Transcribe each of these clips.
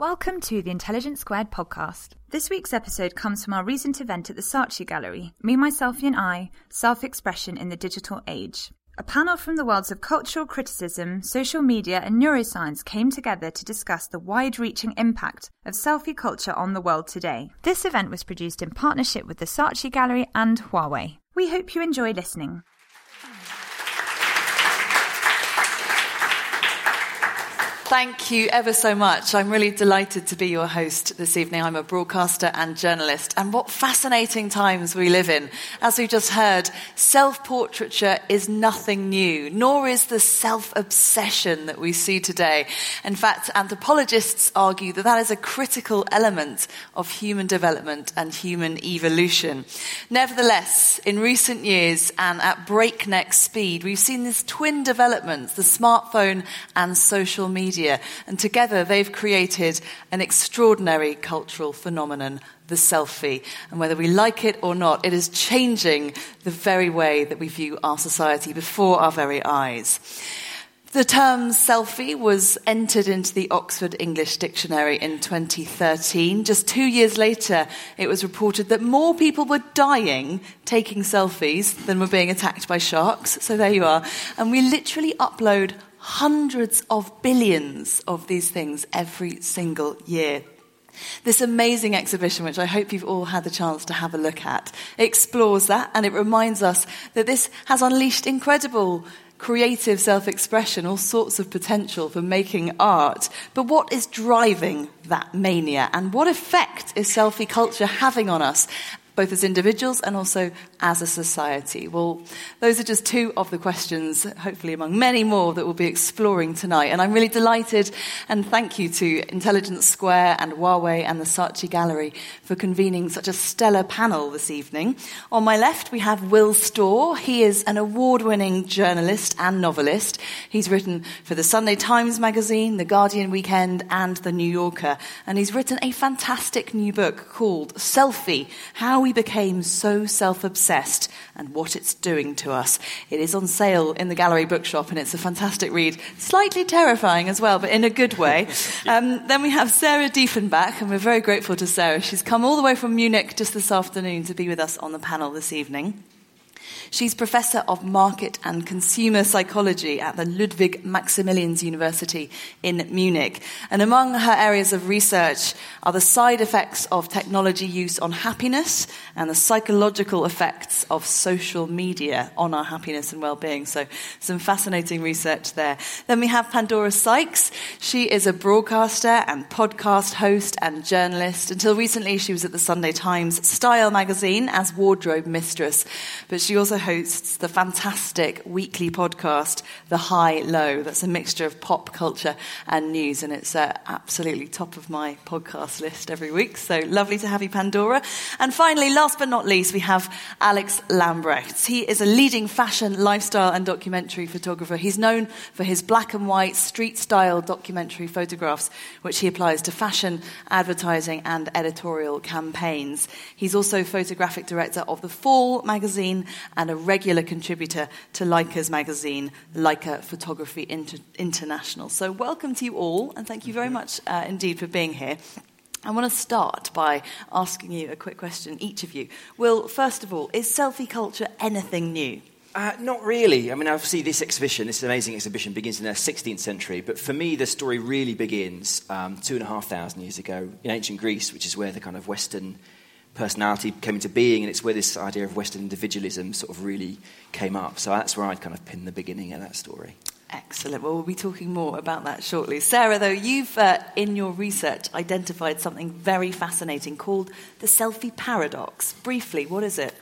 Welcome to the Intelligence Squared podcast. This week's episode comes from our recent event at the Saatchi Gallery, Me, Myself and I, Self Expression in the Digital Age. A panel from the worlds of cultural criticism, social media, and neuroscience came together to discuss the wide reaching impact of selfie culture on the world today. This event was produced in partnership with the Saatchi Gallery and Huawei. We hope you enjoy listening. Thank you ever so much. I'm really delighted to be your host this evening. I'm a broadcaster and journalist. And what fascinating times we live in. As we just heard, self portraiture is nothing new, nor is the self obsession that we see today. In fact, anthropologists argue that that is a critical element of human development and human evolution. Nevertheless, in recent years and at breakneck speed, we've seen these twin developments the smartphone and social media and together they've created an extraordinary cultural phenomenon, the selfie. And whether we like it or not, it is changing the very way that we view our society before our very eyes. The term selfie was entered into the Oxford English Dictionary in 2013. Just two years later, it was reported that more people were dying taking selfies than were being attacked by sharks. So there you are. And we literally upload hundreds of billions of these things every single year. This amazing exhibition, which I hope you've all had the chance to have a look at, explores that and it reminds us that this has unleashed incredible creative self expression, all sorts of potential for making art. But what is driving that mania and what effect is selfie culture having on us? Both as individuals and also as a society? Well, those are just two of the questions, hopefully among many more, that we'll be exploring tonight. And I'm really delighted and thank you to Intelligence Square and Huawei and the Saatchi Gallery for convening such a stellar panel this evening. On my left, we have Will Storr. He is an award winning journalist and novelist. He's written for the Sunday Times Magazine, the Guardian Weekend, and the New Yorker. And he's written a fantastic new book called Selfie How We we became so self obsessed and what it's doing to us. It is on sale in the gallery bookshop and it's a fantastic read. Slightly terrifying as well, but in a good way. Um, then we have Sarah Diefenbach, and we're very grateful to Sarah. She's come all the way from Munich just this afternoon to be with us on the panel this evening. She's Professor of Market and Consumer Psychology at the Ludwig Maximilians University in Munich. And among her areas of research are the side effects of technology use on happiness and the psychological effects of social media on our happiness and well-being. So some fascinating research there. Then we have Pandora Sykes. She is a broadcaster and podcast host and journalist. Until recently, she was at the Sunday Times Style magazine as wardrobe mistress, but she also hosts the fantastic weekly podcast, The High Low. That's a mixture of pop culture and news, and it's uh, absolutely top of my podcast list every week. So lovely to have you, Pandora. And finally, last but not least, we have Alex Lambrecht. He is a leading fashion, lifestyle, and documentary photographer. He's known for his black and white, street style documentary photographs, which he applies to fashion, advertising, and editorial campaigns. He's also photographic director of The Fall magazine and a regular contributor to Leica's magazine, Leica Photography Inter- International. So, welcome to you all, and thank you very much uh, indeed for being here. I want to start by asking you a quick question, each of you. Will, first of all, is selfie culture anything new? Uh, not really. I mean, obviously, this exhibition, this amazing exhibition, begins in the 16th century. But for me, the story really begins um, two and a half thousand years ago in ancient Greece, which is where the kind of Western personality came into being, and it's where this idea of Western individualism sort of really came up. So that's where I'd kind of pin the beginning of that story. Excellent. Well, we'll be talking more about that shortly. Sarah, though, you've, uh, in your research, identified something very fascinating called the selfie paradox. Briefly, what is it?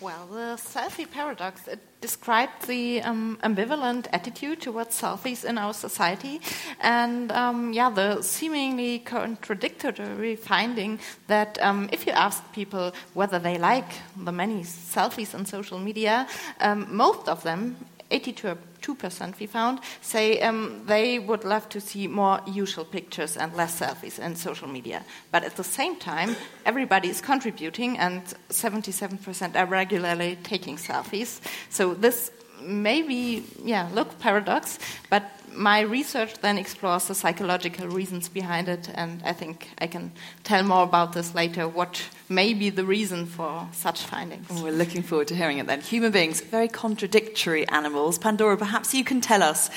Well, the selfie paradox it described the um, ambivalent attitude towards selfies in our society, and um, yeah, the seemingly contradictory finding that um, if you ask people whether they like the many selfies on social media, um, most of them 82% we found, say um, they would love to see more usual pictures and less selfies in social media. But at the same time, everybody is contributing, and 77% are regularly taking selfies. So this may be, yeah, look paradox, but my research then explores the psychological reasons behind it, and I think I can tell more about this later. What may be the reason for such findings? Well, we're looking forward to hearing it then. Human beings, very contradictory animals. Pandora, perhaps you can tell us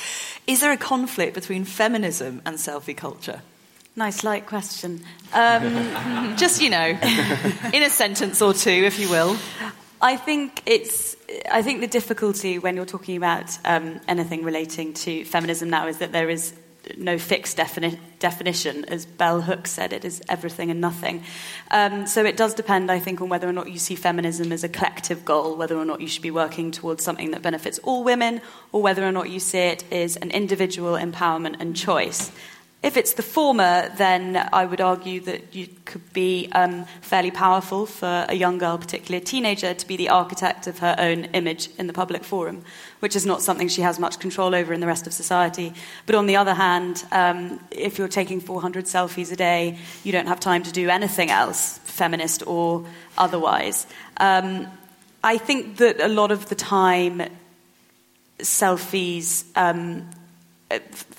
is there a conflict between feminism and selfie culture? Nice light question. Um, Just, you know, in a sentence or two, if you will. I think it's. I think the difficulty when you're talking about um, anything relating to feminism now is that there is no fixed defini- definition. As Bell Hooks said, it is everything and nothing. Um, so it does depend, I think, on whether or not you see feminism as a collective goal, whether or not you should be working towards something that benefits all women, or whether or not you see it as an individual empowerment and choice. If it's the former, then I would argue that you could be um, fairly powerful for a young girl, particularly a teenager, to be the architect of her own image in the public forum, which is not something she has much control over in the rest of society. But on the other hand, um, if you're taking 400 selfies a day, you don't have time to do anything else, feminist or otherwise. Um, I think that a lot of the time, selfies um,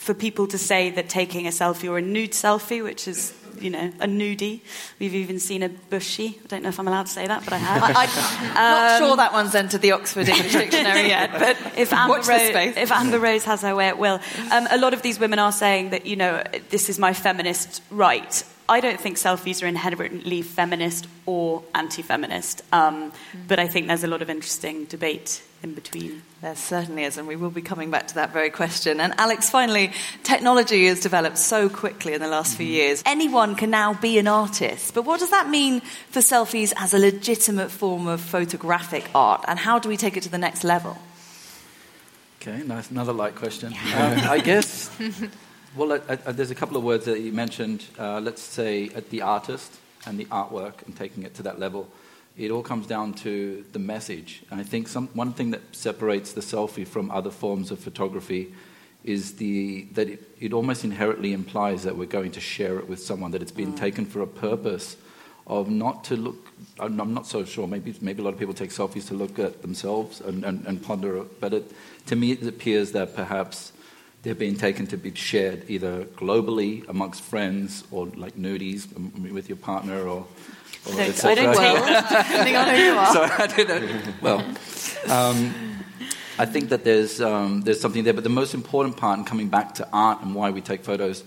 for people to say that taking a selfie or a nude selfie, which is you know, a nudie. We've even seen a bushy. I don't know if I'm allowed to say that, but I have. I, am not um, sure that one's entered the Oxford English Dictionary yet, but if Amber, Rose, if Amber Rose has her way, it will. Um, a lot of these women are saying that, you know, this is my feminist right. I don't think selfies are inherently feminist or anti feminist, um, mm. but I think there's a lot of interesting debate in between. There certainly is, and we will be coming back to that very question. And Alex, finally, technology has developed so quickly in the last few mm-hmm. years. Anyone can now be an artist, but what does that mean for selfies as a legitimate form of photographic art, and how do we take it to the next level? Okay, nice, another light question. Um, I guess, well, uh, uh, there's a couple of words that you mentioned. Uh, let's say at the artist and the artwork and taking it to that level it all comes down to the message. And I think some, one thing that separates the selfie from other forms of photography is the, that it, it almost inherently implies that we're going to share it with someone, that it's been mm. taken for a purpose of not to look. I'm not so sure. Maybe, maybe a lot of people take selfies to look at themselves and, and, and ponder But it, to me, it appears that perhaps they're being taken to be shared either globally amongst friends or like nudies with your partner or or I don't, I don't well, depending on who you are. So I don't know. Well, um, I think that there's, um, there's something there, but the most important part in coming back to art and why we take photos,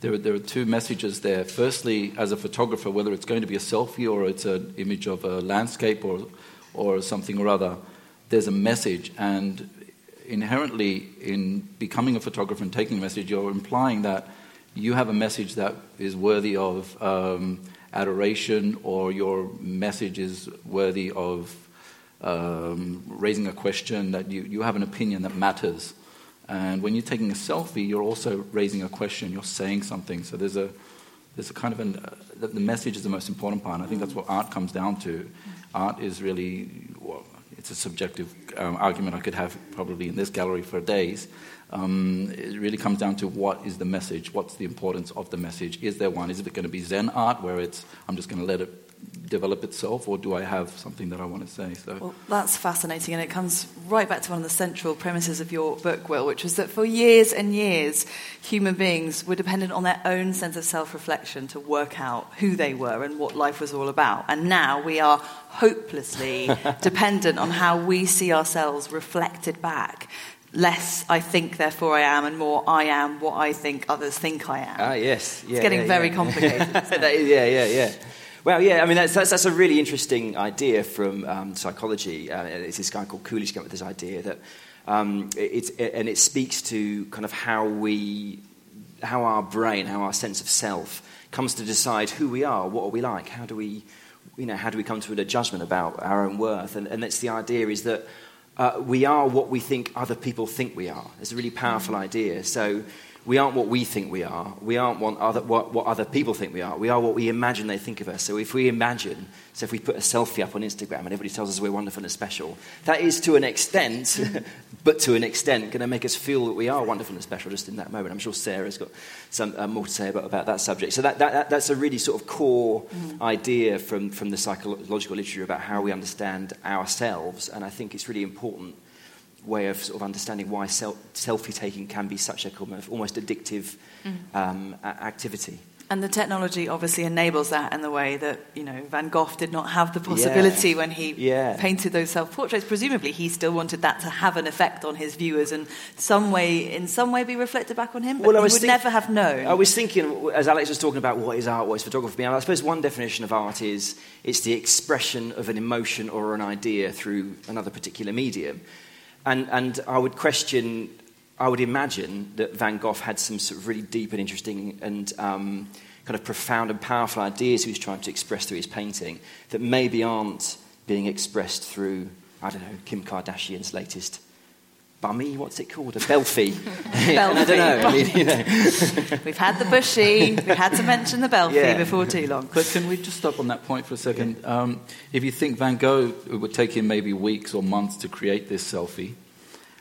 there are, there are two messages there. Firstly, as a photographer, whether it's going to be a selfie or it's an image of a landscape or, or something or other, there's a message. And inherently, in becoming a photographer and taking a message, you're implying that you have a message that is worthy of. Um, adoration or your message is worthy of um, raising a question, that you, you have an opinion that matters. And when you're taking a selfie, you're also raising a question, you're saying something. So there's a, there's a kind of an, uh, the, the message is the most important part. And I think that's what art comes down to. Art is really, it's a subjective um, argument I could have probably in this gallery for days. Um, it really comes down to what is the message, what's the importance of the message. Is there one? Is it going to be Zen art where it's I'm just going to let it develop itself, or do I have something that I want to say? So, well, that's fascinating, and it comes right back to one of the central premises of your book, Will, which was that for years and years, human beings were dependent on their own sense of self-reflection to work out who they were and what life was all about, and now we are hopelessly dependent on how we see ourselves reflected back less I think, therefore I am, and more I am what I think others think I am. Ah, yes. Yeah, it's getting yeah, very yeah. complicated. yeah, yeah, yeah. Well, yeah, I mean, that's, that's, that's a really interesting idea from um, psychology. Uh, it's this guy called Coolidge came up with this idea that um, it, it, and it speaks to kind of how we, how our brain, how our sense of self comes to decide who we are, what are we like, how do we, you know, how do we come to a judgment about our own worth? And, and that's the idea is that uh, we are what we think other people think we are. It's a really powerful idea. So we aren't what we think we are. We aren't what other, what, what other people think we are. We are what we imagine they think of us. So if we imagine, so if we put a selfie up on Instagram and everybody tells us we're wonderful and special, that is to an extent, but to an extent, going to make us feel that we are wonderful and special just in that moment. I'm sure Sarah's got some uh, more to say about, about that subject. So that, that, that, that's a really sort of core mm. idea from, from the psychological literature about how we understand ourselves. And I think it's really important way of sort of understanding why self- selfie taking can be such a kind of almost addictive mm. um, activity. And the technology obviously enables that in the way that, you know, Van Gogh did not have the possibility yeah. when he yeah. painted those self-portraits. Presumably he still wanted that to have an effect on his viewers and some way, in some way be reflected back on him, but well, he would think- never have known. I was thinking, as Alex was talking about what is art, what is photography, I suppose one definition of art is it's the expression of an emotion or an idea through another particular medium. And, and I would question, I would imagine that Van Gogh had some sort of really deep and interesting and um, kind of profound and powerful ideas he was trying to express through his painting that maybe aren't being expressed through, I don't know, Kim Kardashian's latest bummy, what's it called? A belfie. belfie. I don't know. I mean, you know. We've had the bushy, We've had to mention the belfie yeah. before too long. But can we just stop on that point for a second? Yeah. Um, if you think Van Gogh, it would take him maybe weeks or months to create this selfie,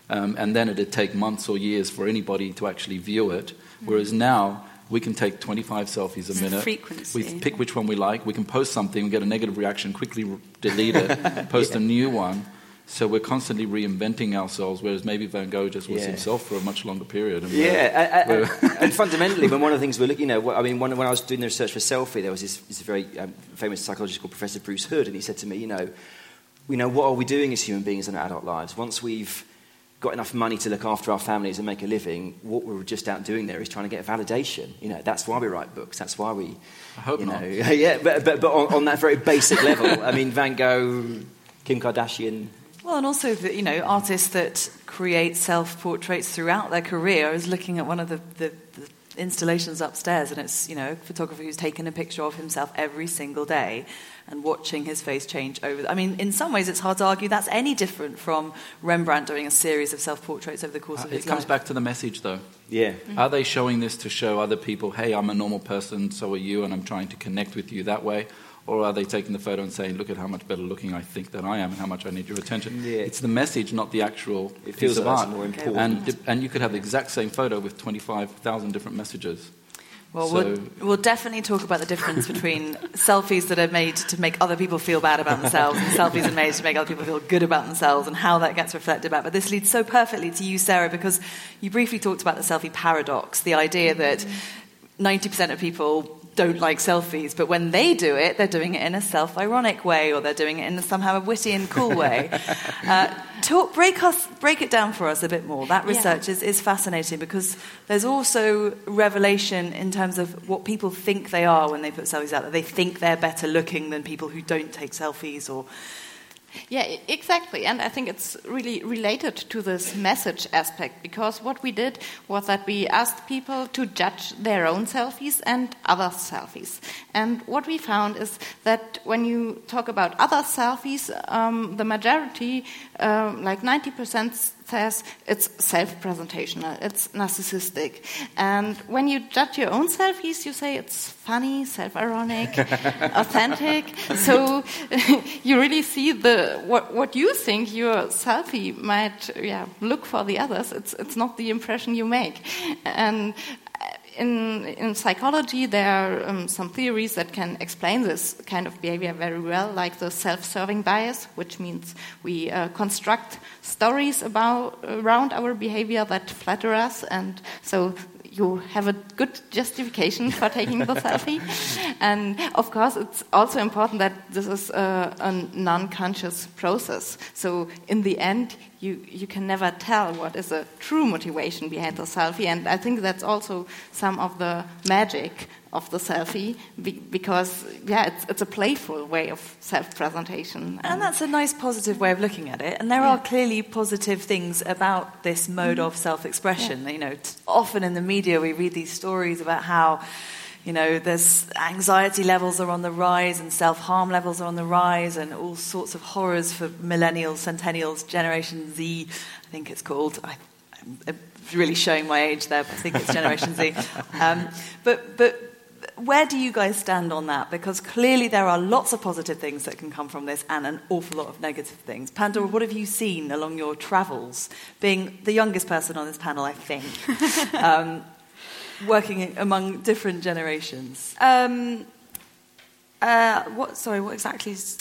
um, and then it'd take months or years for anybody to actually view it, whereas now we can take 25 selfies a minute. Frequency. We pick which one we like. We can post something, we get a negative reaction, quickly delete it, post yeah. a new one. So we're constantly reinventing ourselves, whereas maybe Van Gogh just was yeah. himself for a much longer period. And yeah, we're, we're and fundamentally, when one of the things we're looking, you know, I mean, when, when I was doing the research for Selfie, there was this, this very um, famous psychologist called Professor Bruce Hood, and he said to me, you know, you know, what are we doing as human beings in our adult lives? Once we've got enough money to look after our families and make a living, what we're just out doing there is trying to get validation. You know, that's why we write books. That's why we. I hope you not. know, yeah, but, but, but on, on that very basic level, I mean, Van Gogh, Kim Kardashian, well, and also, the, you know, artists that create self-portraits throughout their career is looking at one of the, the, the installations upstairs, and it's, you know, a photographer who's taken a picture of himself every single day and watching his face change over. I mean, in some ways, it's hard to argue that's any different from Rembrandt doing a series of self-portraits over the course uh, of his life. It comes life. back to the message, though. Yeah. Mm-hmm. Are they showing this to show other people, hey, I'm a normal person, so are you, and I'm trying to connect with you that way? Or are they taking the photo and saying, look at how much better looking I think that I am and how much I need your attention? Yeah. It's the message, not the actual it piece of art. More important. And, and you could have the exact same photo with 25,000 different messages. Well, so, we'll, we'll definitely talk about the difference between selfies that are made to make other people feel bad about themselves and selfies are made to make other people feel good about themselves and how that gets reflected back. But this leads so perfectly to you, Sarah, because you briefly talked about the selfie paradox, the idea that 90% of people don't like selfies, but when they do it, they're doing it in a self ironic way or they're doing it in somehow a witty and cool way. uh, talk, break, us, break it down for us a bit more. That research yeah. is, is fascinating because there's also revelation in terms of what people think they are when they put selfies out there. They think they're better looking than people who don't take selfies or yeah, exactly. And I think it's really related to this message aspect because what we did was that we asked people to judge their own selfies and other selfies. And what we found is that when you talk about other selfies, um, the majority, um, like 90%, says it's self-presentational, uh, it's narcissistic. And when you judge your own selfies, you say it's funny, self-ironic, authentic. So you really see the what, what you think your selfie might yeah, look for the others. It's, it's not the impression you make. And uh, in, in psychology, there are um, some theories that can explain this kind of behavior very well, like the self-serving bias, which means we uh, construct stories about around our behavior that flatter us, and so you have a good justification for taking the selfie. And of course, it's also important that this is a, a non conscious process. So, in the end, you, you can never tell what is a true motivation behind the selfie. And I think that's also some of the magic of the selfie because, yeah, it's, it's a playful way of self presentation. And, that's a nice positive way of looking at it. And there yeah. are clearly positive things about this mode mm. of self expression. Yeah. You know, often in the media we read these stories about how you know, there's anxiety levels are on the rise and self harm levels are on the rise and all sorts of horrors for millennials, centennials, Generation Z, I think it's called. I, am really showing my age there, but I think it's Generation Z. Um, but, but where do you guys stand on that? Because clearly there are lots of positive things that can come from this and an awful lot of negative things. Pandora, what have you seen along your travels? Being the youngest person on this panel, I think. um, working among different generations? Um, uh, what? Sorry, what exactly is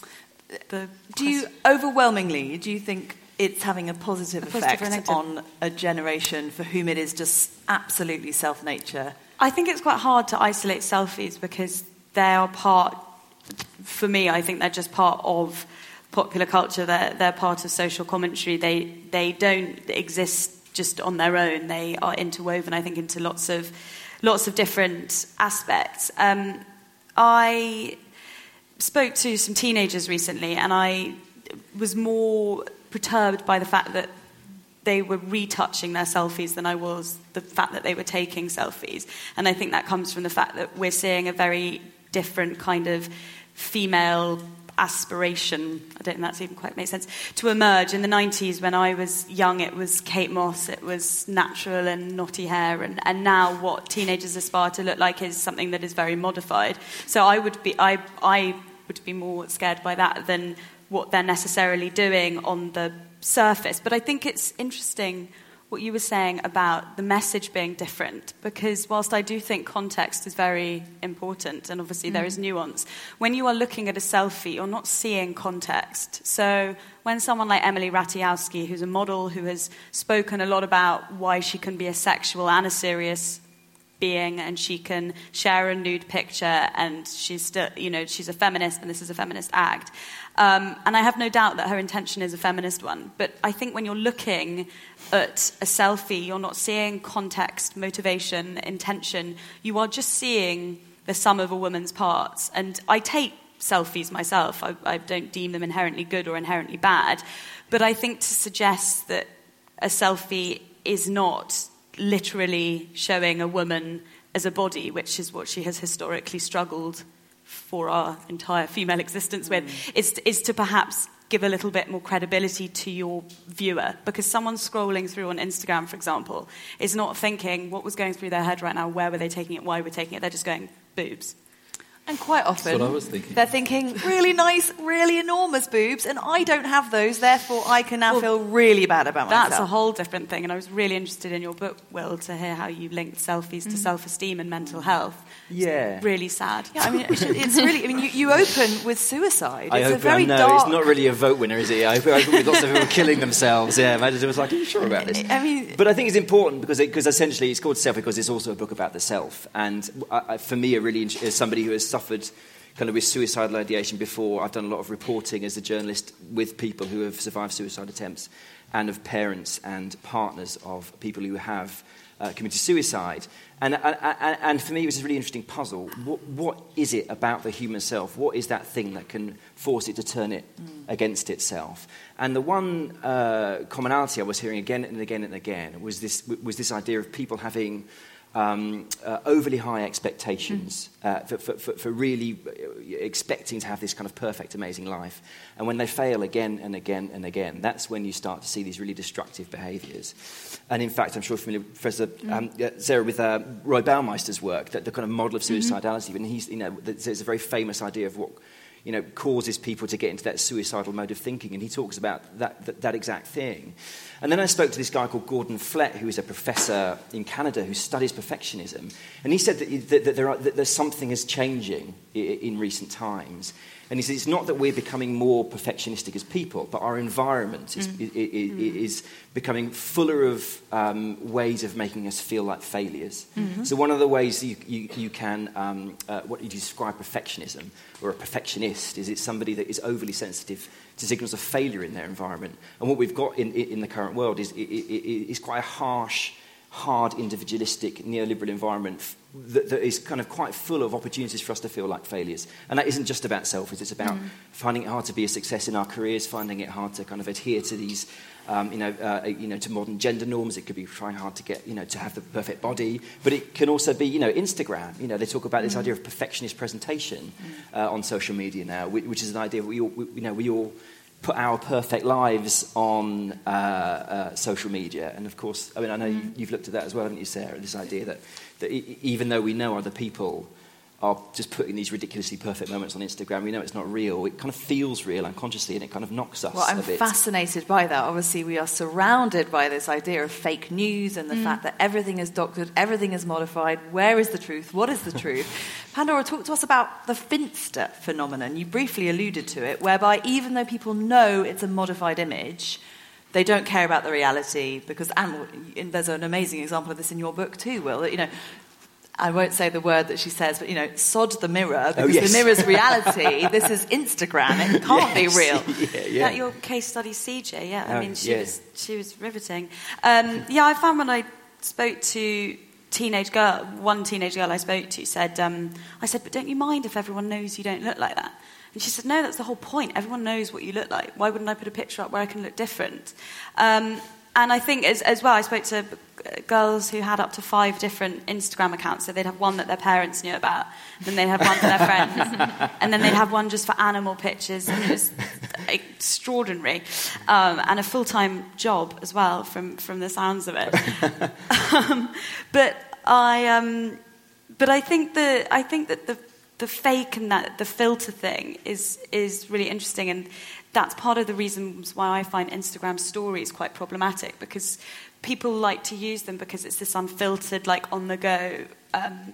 the? Do you overwhelmingly do you think it's having a positive, a effect on a generation for whom it is just absolutely self nature? I think it's quite hard to isolate selfies because they are part. For me, I think they're just part of popular culture. They're, they're part of social commentary. They they don't exist just on their own. They are interwoven, I think, into lots of lots of different aspects. Um, I spoke to some teenagers recently, and I was more perturbed by the fact that they were retouching their selfies than I was the fact that they were taking selfies. And I think that comes from the fact that we're seeing a very different kind of female aspiration, I don't think that's even quite made sense, to emerge. In the 90s, when I was young, it was Kate Moss, it was natural and knotty hair, and, and now what teenagers aspire to look like is something that is very modified. So I would be, I, I would be more scared by that than what they're necessarily doing on the surface. But I think it's interesting what you were saying about the message being different, because whilst I do think context is very important, and obviously mm. there is nuance, when you are looking at a selfie, you're not seeing context. So when someone like Emily Ratajkowski, who's a model who has spoken a lot about why she can be a sexual and a serious being and she can share a nude picture and she's still you know she's a feminist and this is a feminist act um, and i have no doubt that her intention is a feminist one. But i think when you're looking at a selfie you're not seeing context motivation intention. You are just seeing the sum of a woman's parts. And i take selfies myself. I, I don't deem them inherently good or inherently bad. But i think to suggest that a selfie is not literally showing a woman as a body, which is what she has historically struggled for our entire female existence with, mm. is, is to perhaps give a little bit more credibility to your viewer. Because someone scrolling through on Instagram, for example, is not thinking what was going through their head right now, where were they taking it, why were they taking it. They're just going, boobs. And quite often, thinking. they're thinking really nice, really enormous boobs, and I don't have those, therefore I can now well, feel really bad about myself. That's a whole different thing, and I was really interested in your book, Will, to hear how you linked selfies mm. to self esteem and mental health. Yeah. really sad. Yeah, I mean, it's really, I mean, you, you open with suicide. I it's a very no, dark... it's not really a vote winner, is it? I hope, I with lots of people killing themselves. Yeah, imagine it was like, are you sure about this? I mean... But I think it's important because, it, because essentially it's called Self because it's also a book about the self. And I, for me, a really, as somebody who has suffered kind of with suicidal ideation before, I've done a lot of reporting as a journalist with people who have survived suicide attempts and of parents and partners of people who have uh, committed suicide. And, and, and, for me, it was a really interesting puzzle. What, what is it about the human self? What is that thing that can force it to turn it mm. against itself? And the one uh, commonality I was hearing again and again and again was this, was this idea of people having um, uh, overly high expectations mm. uh, for, for, for, really uh, expecting to have this kind of perfect, amazing life. And when they fail again and again and again, that's when you start to see these really destructive behaviors. And in fact, I'm sure you're familiar with Professor mm. um, Sarah with uh, Roy Baumeister's work, that the kind of model of mm-hmm. suicidality. Mm-hmm. And he's, you know, there's a very famous idea of what you know, causes people to get into that suicidal mode of thinking. And he talks about that, that, that exact thing. And then I spoke to this guy called Gordon Flett, who is a professor in Canada who studies perfectionism. And he said that, that, that, there are, that there's something is changing in, in recent times. And he says it's not that we're becoming more perfectionistic as people, but our environment is, mm. is, is, is becoming fuller of um, ways of making us feel like failures. Mm-hmm. So one of the ways you, you, you can, um, uh, what you describe perfectionism, or a perfectionist, is it's somebody that is overly sensitive to signals of failure in their environment. And what we've got in, in the current world is, is quite a harsh hard, individualistic, neoliberal environment that, that is kind of quite full of opportunities for us to feel like failures. And that isn't just about selfies, it's about mm. finding it hard to be a success in our careers, finding it hard to kind of adhere to these, um, you, know, uh, you know, to modern gender norms. It could be trying hard to get, you know, to have the perfect body. But it can also be, you know, Instagram. You know, they talk about this mm. idea of perfectionist presentation mm. uh, on social media now, which is an idea we all, we, you know, we all put our perfect lives on uh, uh, social media. And of course, I mean, I know you, have looked at that as well, haven't you, Sarah? This idea that, that even though we know other people are just putting these ridiculously perfect moments on Instagram. We know it's not real. It kind of feels real unconsciously, and it kind of knocks us. Well, I'm fascinated by that. Obviously, we are surrounded by this idea of fake news and the mm. fact that everything is doctored, everything is modified. Where is the truth? What is the truth? Pandora, talk to us about the Finsta phenomenon. You briefly alluded to it, whereby even though people know it's a modified image, they don't care about the reality because and there's an amazing example of this in your book too will that you know I won't say the word that she says, but you know, sod the mirror oh, because oh, yes. the mirror's reality. this is Instagram. It can't yes. be real. Yeah, yeah. That your case study, CJ. Yeah, I oh, mean, she yeah. was she was riveting. Um, yeah, I found when I spoke to teenage girl, one teenage girl I spoke to said, um, I said, but don't you mind if everyone knows you don't look like that? And she said, no, that's the whole point. Everyone knows what you look like. Why wouldn't I put a picture up where I can look different? Um, and I think as, as well, I spoke to girls who had up to five different Instagram accounts. So they'd have one that their parents knew about, then they'd have one for their friends, and then they'd have one just for animal pictures. And it was extraordinary, um, and a full time job as well, from from the sounds of it. um, but I, um, but I think that I think that the the fake and that the filter thing is is really interesting and that's part of the reasons why I find Instagram stories quite problematic because people like to use them because it's this unfiltered, like on the go um,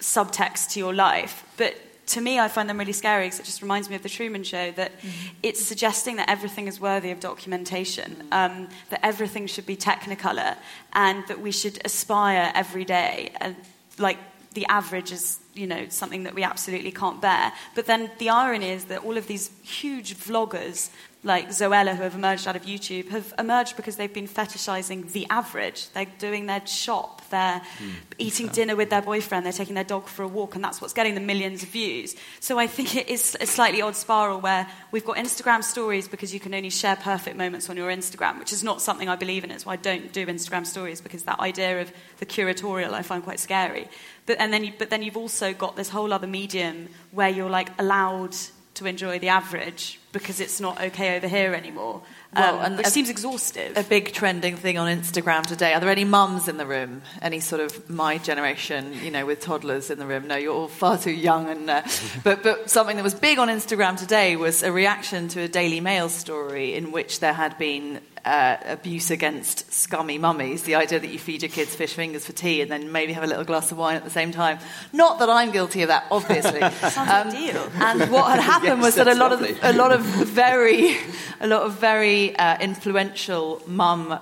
subtext to your life. But to me, I find them really scary because it just reminds me of the Truman Show that mm-hmm. it's suggesting that everything is worthy of documentation, um, that everything should be technicolor, and that we should aspire every day. And like the average is, you know, something that we absolutely can't bear. But then the irony is that all of these huge vloggers like Zoella, who have emerged out of YouTube, have emerged because they've been fetishizing the average. They're doing their shop, they're mm, eating dinner with their boyfriend, they're taking their dog for a walk, and that's what's getting the millions of views. So I think it is a slightly odd spiral where we've got Instagram stories because you can only share perfect moments on your Instagram, which is not something I believe in. It's why I don't do Instagram stories because that idea of the curatorial I find quite scary. But, and then you, but then you've also got this whole other medium where you're like allowed to enjoy the average because it's not okay over here anymore. Well, um, and which a, seems exhaustive. A big trending thing on Instagram today. Are there any mums in the room? Any sort of my generation, you know, with toddlers in the room? No, you're all far too young. And uh, but but something that was big on Instagram today was a reaction to a Daily Mail story in which there had been uh, abuse against scummy mummies, the idea that you feed your kids fish fingers for tea and then maybe have a little glass of wine at the same time. Not that I'm guilty of that, obviously. Sounds um, ideal. And what had happened yes, was that a lot lovely. of a lot of very a lot of very uh, influential mum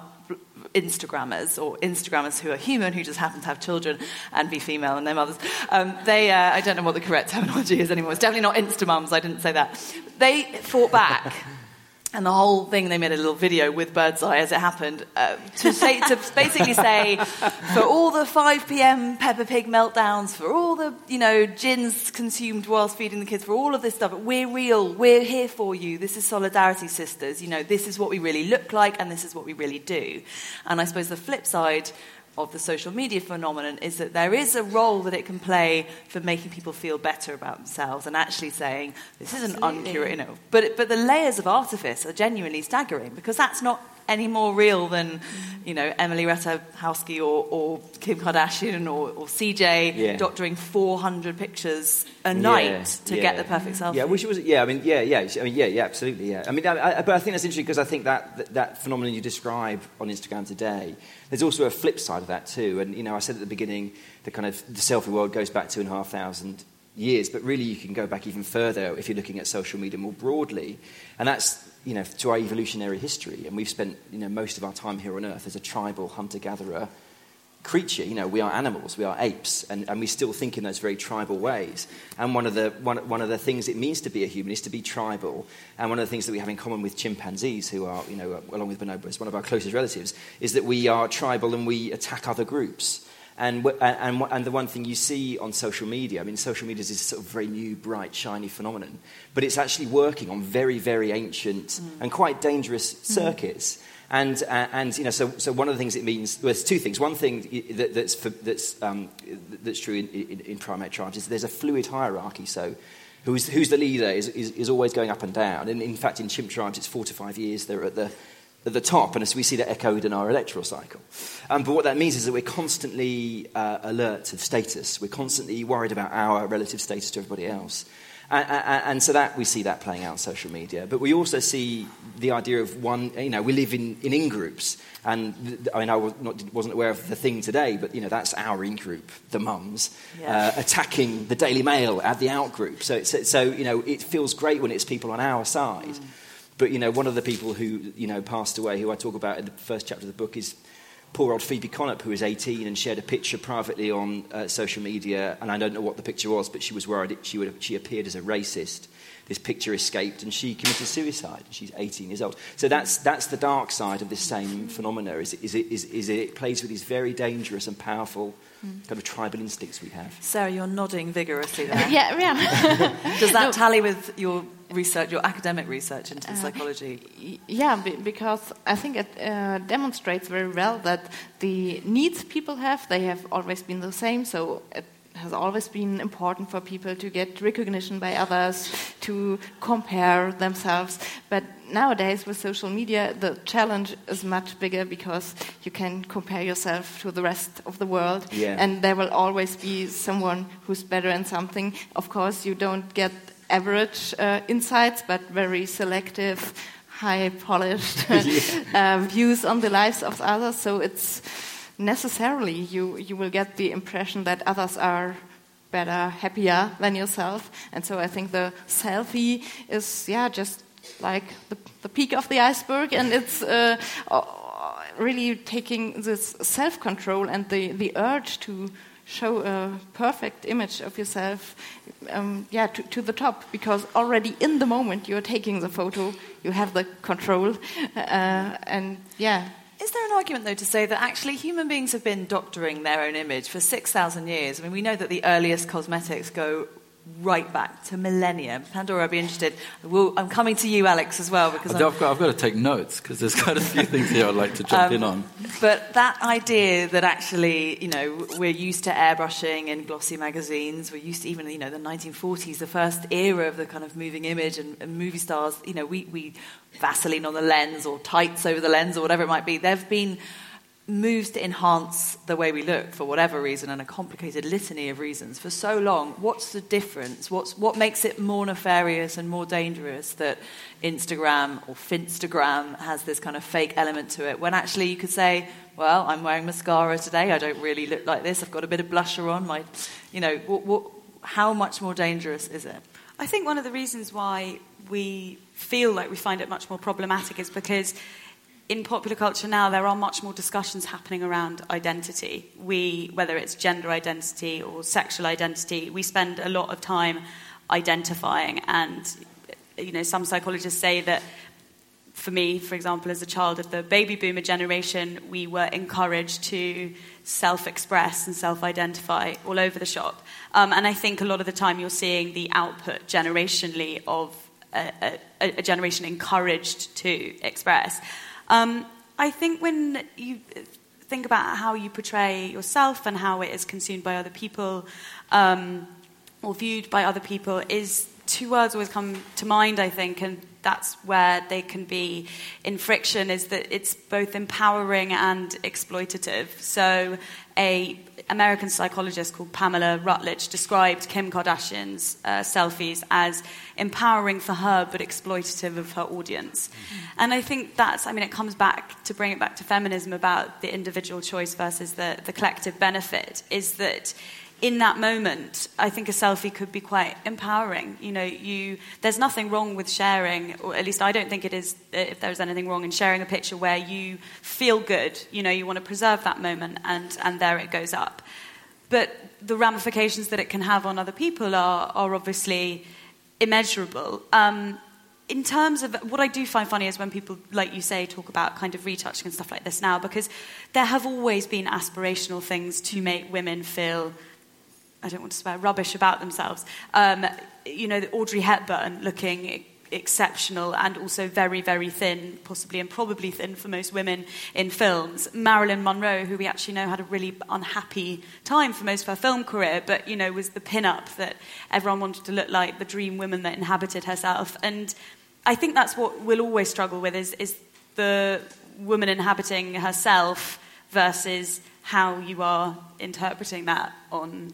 Instagrammers or Instagrammers who are human, who just happen to have children and be female and their mothers. Um, they, uh, I don't know what the correct terminology is anymore. It's definitely not Insta Instamums. I didn't say that. They fought back and the whole thing, they made a little video with Birds Eye as it happened uh, to, say, to basically say, for all the 5 p.m. Peppa Pig meltdowns, for all the you know gins consumed whilst feeding the kids, for all of this stuff, we're real, we're here for you. This is solidarity, sisters. You know, this is what we really look like, and this is what we really do. And I suppose the flip side of the social media phenomenon is that there is a role that it can play for making people feel better about themselves and actually saying this is an uncurated, you know. But but the layers of artifice are genuinely staggering because that's not any more real than, you know, Emily Ratajkowski or, or Kim Kardashian or, or CJ Yeah. doctoring 400 pictures a night to get the perfect selfie? Yeah, I wish it was. Yeah, I mean, yeah, yeah. I mean, yeah, yeah, absolutely. Yeah. I mean, I, I, but I think that's interesting because I think that, that that phenomenon you describe on Instagram today, there's also a flip side of that too. And you know, I said at the beginning, the kind of the selfie world goes back two and a half thousand years, but really you can go back even further if you're looking at social media more broadly, and that's you know to our evolutionary history. And we've spent you know most of our time here on Earth as a tribal hunter-gatherer creature. You know, we are animals, we are apes, and, and we still think in those very tribal ways. And one of, the, one, one of the things it means to be a human is to be tribal. And one of the things that we have in common with chimpanzees, who are, you know, along with bonobos, one of our closest relatives, is that we are tribal and we attack other groups. And, and, and, the one thing you see on social media, I mean, social media is this sort of very new, bright, shiny phenomenon, but it's actually working on very, very ancient and quite dangerous circuits. And, uh, and you know, so, so one of the things it means, well, there's two things. One thing that, that's, for, that's, um, that's true in, in, in primate tribes is there's a fluid hierarchy. So who's, who's the leader is, is, is always going up and down. And in fact, in chimp tribes, it's four to five years they're at the, at the top. And as we see that echoed in our electoral cycle. Um, but what that means is that we're constantly uh, alert of status. We're constantly worried about our relative status to everybody else. And, and, and so that we see that playing out on social media. But we also see the idea of one, you know, we live in, in in-groups. And I mean, I was not, wasn't aware of the thing today, but, you know, that's our in-group, the mums, Yeah. uh, attacking the Daily Mail at the out-group. So, so, so, you know, it feels great when it's people on our side. But, you know, one of the people who, you know, passed away, who I talk about in the first chapter of the book, is poor old Phoebe Connop, who was 18 and shared a picture privately on uh, social media. And I don't know what the picture was, but she was worried she, would have, she appeared as a racist. This picture escaped and she committed suicide. She's 18 years old. So that's, that's the dark side of this same phenomena, is, is, it, is, is it plays with these very dangerous and powerful kind of tribal instincts we have. Sarah, you're nodding vigorously there. Yeah, yeah. Does that tally with your research, your academic research into psychology? Yeah, because I think it uh, demonstrates very well that the needs people have, they have always been the same. So it has always been important for people to get recognition by others, to compare themselves. But nowadays with social media, the challenge is much bigger because you can compare yourself to the rest of the world, Yeah. and there will always be someone who's better in something. Of course, you don't get average uh, insights, but very selective, high polished uh, views on the lives of others. So it's necessarily you, you will get the impression that others are better, happier than yourself. And so I think the selfie is, yeah, just like the, the peak of the iceberg, and it's uh, uh, really taking this self control and the, the urge to show a perfect image of yourself um, yeah, to, to the top because already in the moment you're taking the photo, you have the control, uh, and yeah. Is there an argument, though, to say that actually human beings have been doctoring their own image for 6,000 years? I mean, we know that the earliest cosmetics go right back to millennia. Pandora, I'd be interested. We'll, I'm coming to you, Alex, as well, because I've got, I've got to take notes because there's quite a few things here I'd like to jump in um, on. But that idea that actually, you know, we're used to airbrushing in glossy magazines, we're used to even, you know, the 1940s, the first era of the kind of moving image and, and movie stars, you know, we, we Vaseline on the lens or tights over the lens or whatever it might be. There have been moves to enhance the way we look for whatever reason and a complicated litany of reasons for so long. What's the difference? What's, what makes it more nefarious and more dangerous that Instagram or Finstagram has this kind of fake element to it when actually you could say, well, I'm wearing mascara today. I don't really look like this. I've got a bit of blusher on. My, you know, what, what, how much more dangerous is it? I think one of the reasons why we feel like we find it much more problematic is because in popular culture now there are much more discussions happening around identity. We, whether it's gender identity or sexual identity, we spend a lot of time identifying. And you know, some psychologists say that for me, for example, as a child of the baby boomer generation, we were encouraged to self express and self identify all over the shop. Um, and I think a lot of the time you're seeing the output generationally of a, a, a generation encouraged to express. Um, I think when you think about how you portray yourself and how it is consumed by other people, um, or viewed by other people is two words always come to mind, I think, and that's where they can be in friction is that it's both empowering and exploitative. So, a American psychologist called Pamela Rutledge described Kim Kardashian's uh, selfies as empowering for her but exploitative of her audience. Mm-hmm. And I think that's, I mean, it comes back to bring it back to feminism about the individual choice versus the, the collective benefit, is that in that moment, I think a selfie could be quite empowering. You know, you, there's nothing wrong with sharing, or at least I don't think it is, if there's anything wrong in sharing a picture where you feel good. You know, you want to preserve that moment, and, and there it goes up. But the ramifications that it can have on other people are, are obviously immeasurable. Um, in terms of what I do find funny is when people, like you say, talk about kind of retouching and stuff like this now, because there have always been aspirational things to make women feel I don't want to swear, rubbish about themselves. Um, you know, Audrey Hepburn looking exceptional and also very, very thin, possibly and probably thin for most women in films. Marilyn Monroe, who we actually know had a really unhappy time for most of her film career, but, you know, was the pin-up that everyone wanted to look like, the dream woman that inhabited herself. And I think that's what we'll always struggle with is, is the woman inhabiting herself versus how you are interpreting that on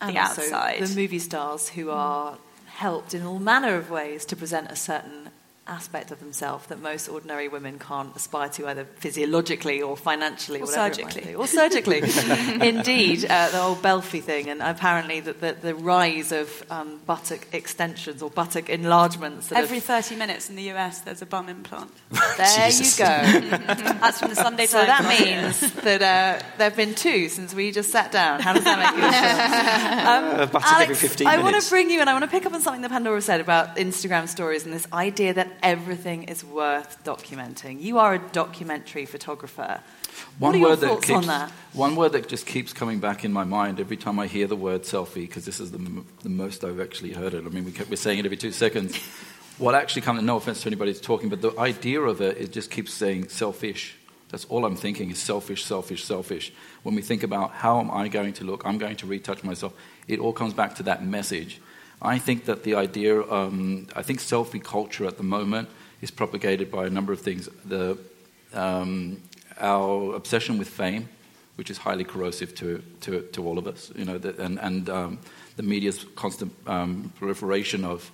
and the outside. The movie stars who are helped in all manner of ways to present a certain aspect of themselves that most ordinary women can't aspire to, either physiologically or financially, or surgically, or surgically. Indeed, uh, the old Belfie thing, and apparently the, the, the rise of um, buttock extensions or buttock enlargements. Every have... thirty minutes in the US, there's a bum implant. there you go. That's from the Sunday Times. So that means that uh, there have been two since we just sat down. How does that make you feel? Um, Alex, every 15 minutes. I want to bring you, and I want to pick up on something that Pandora said about Instagram stories and this idea that everything is worth documenting. You are a documentary photographer. One what are your word thoughts that keeps, on that? One word that just keeps coming back in my mind every time I hear the word selfie, because this is the, the, most I've actually heard it. I mean, we kept, we're saying it every two seconds. what actually comes, no offense to anybody who's talking, but the idea of it, it just keeps saying selfish. That's all I'm thinking is selfish, selfish, selfish. When we think about how am I going to look, I'm going to retouch myself, it all comes back to that message. I think that the idea, um, I think selfie culture at the moment is propagated by a number of things. The, um, our obsession with fame, which is highly corrosive to, to, to all of us, you know, the, and, and um, the media's constant um, proliferation of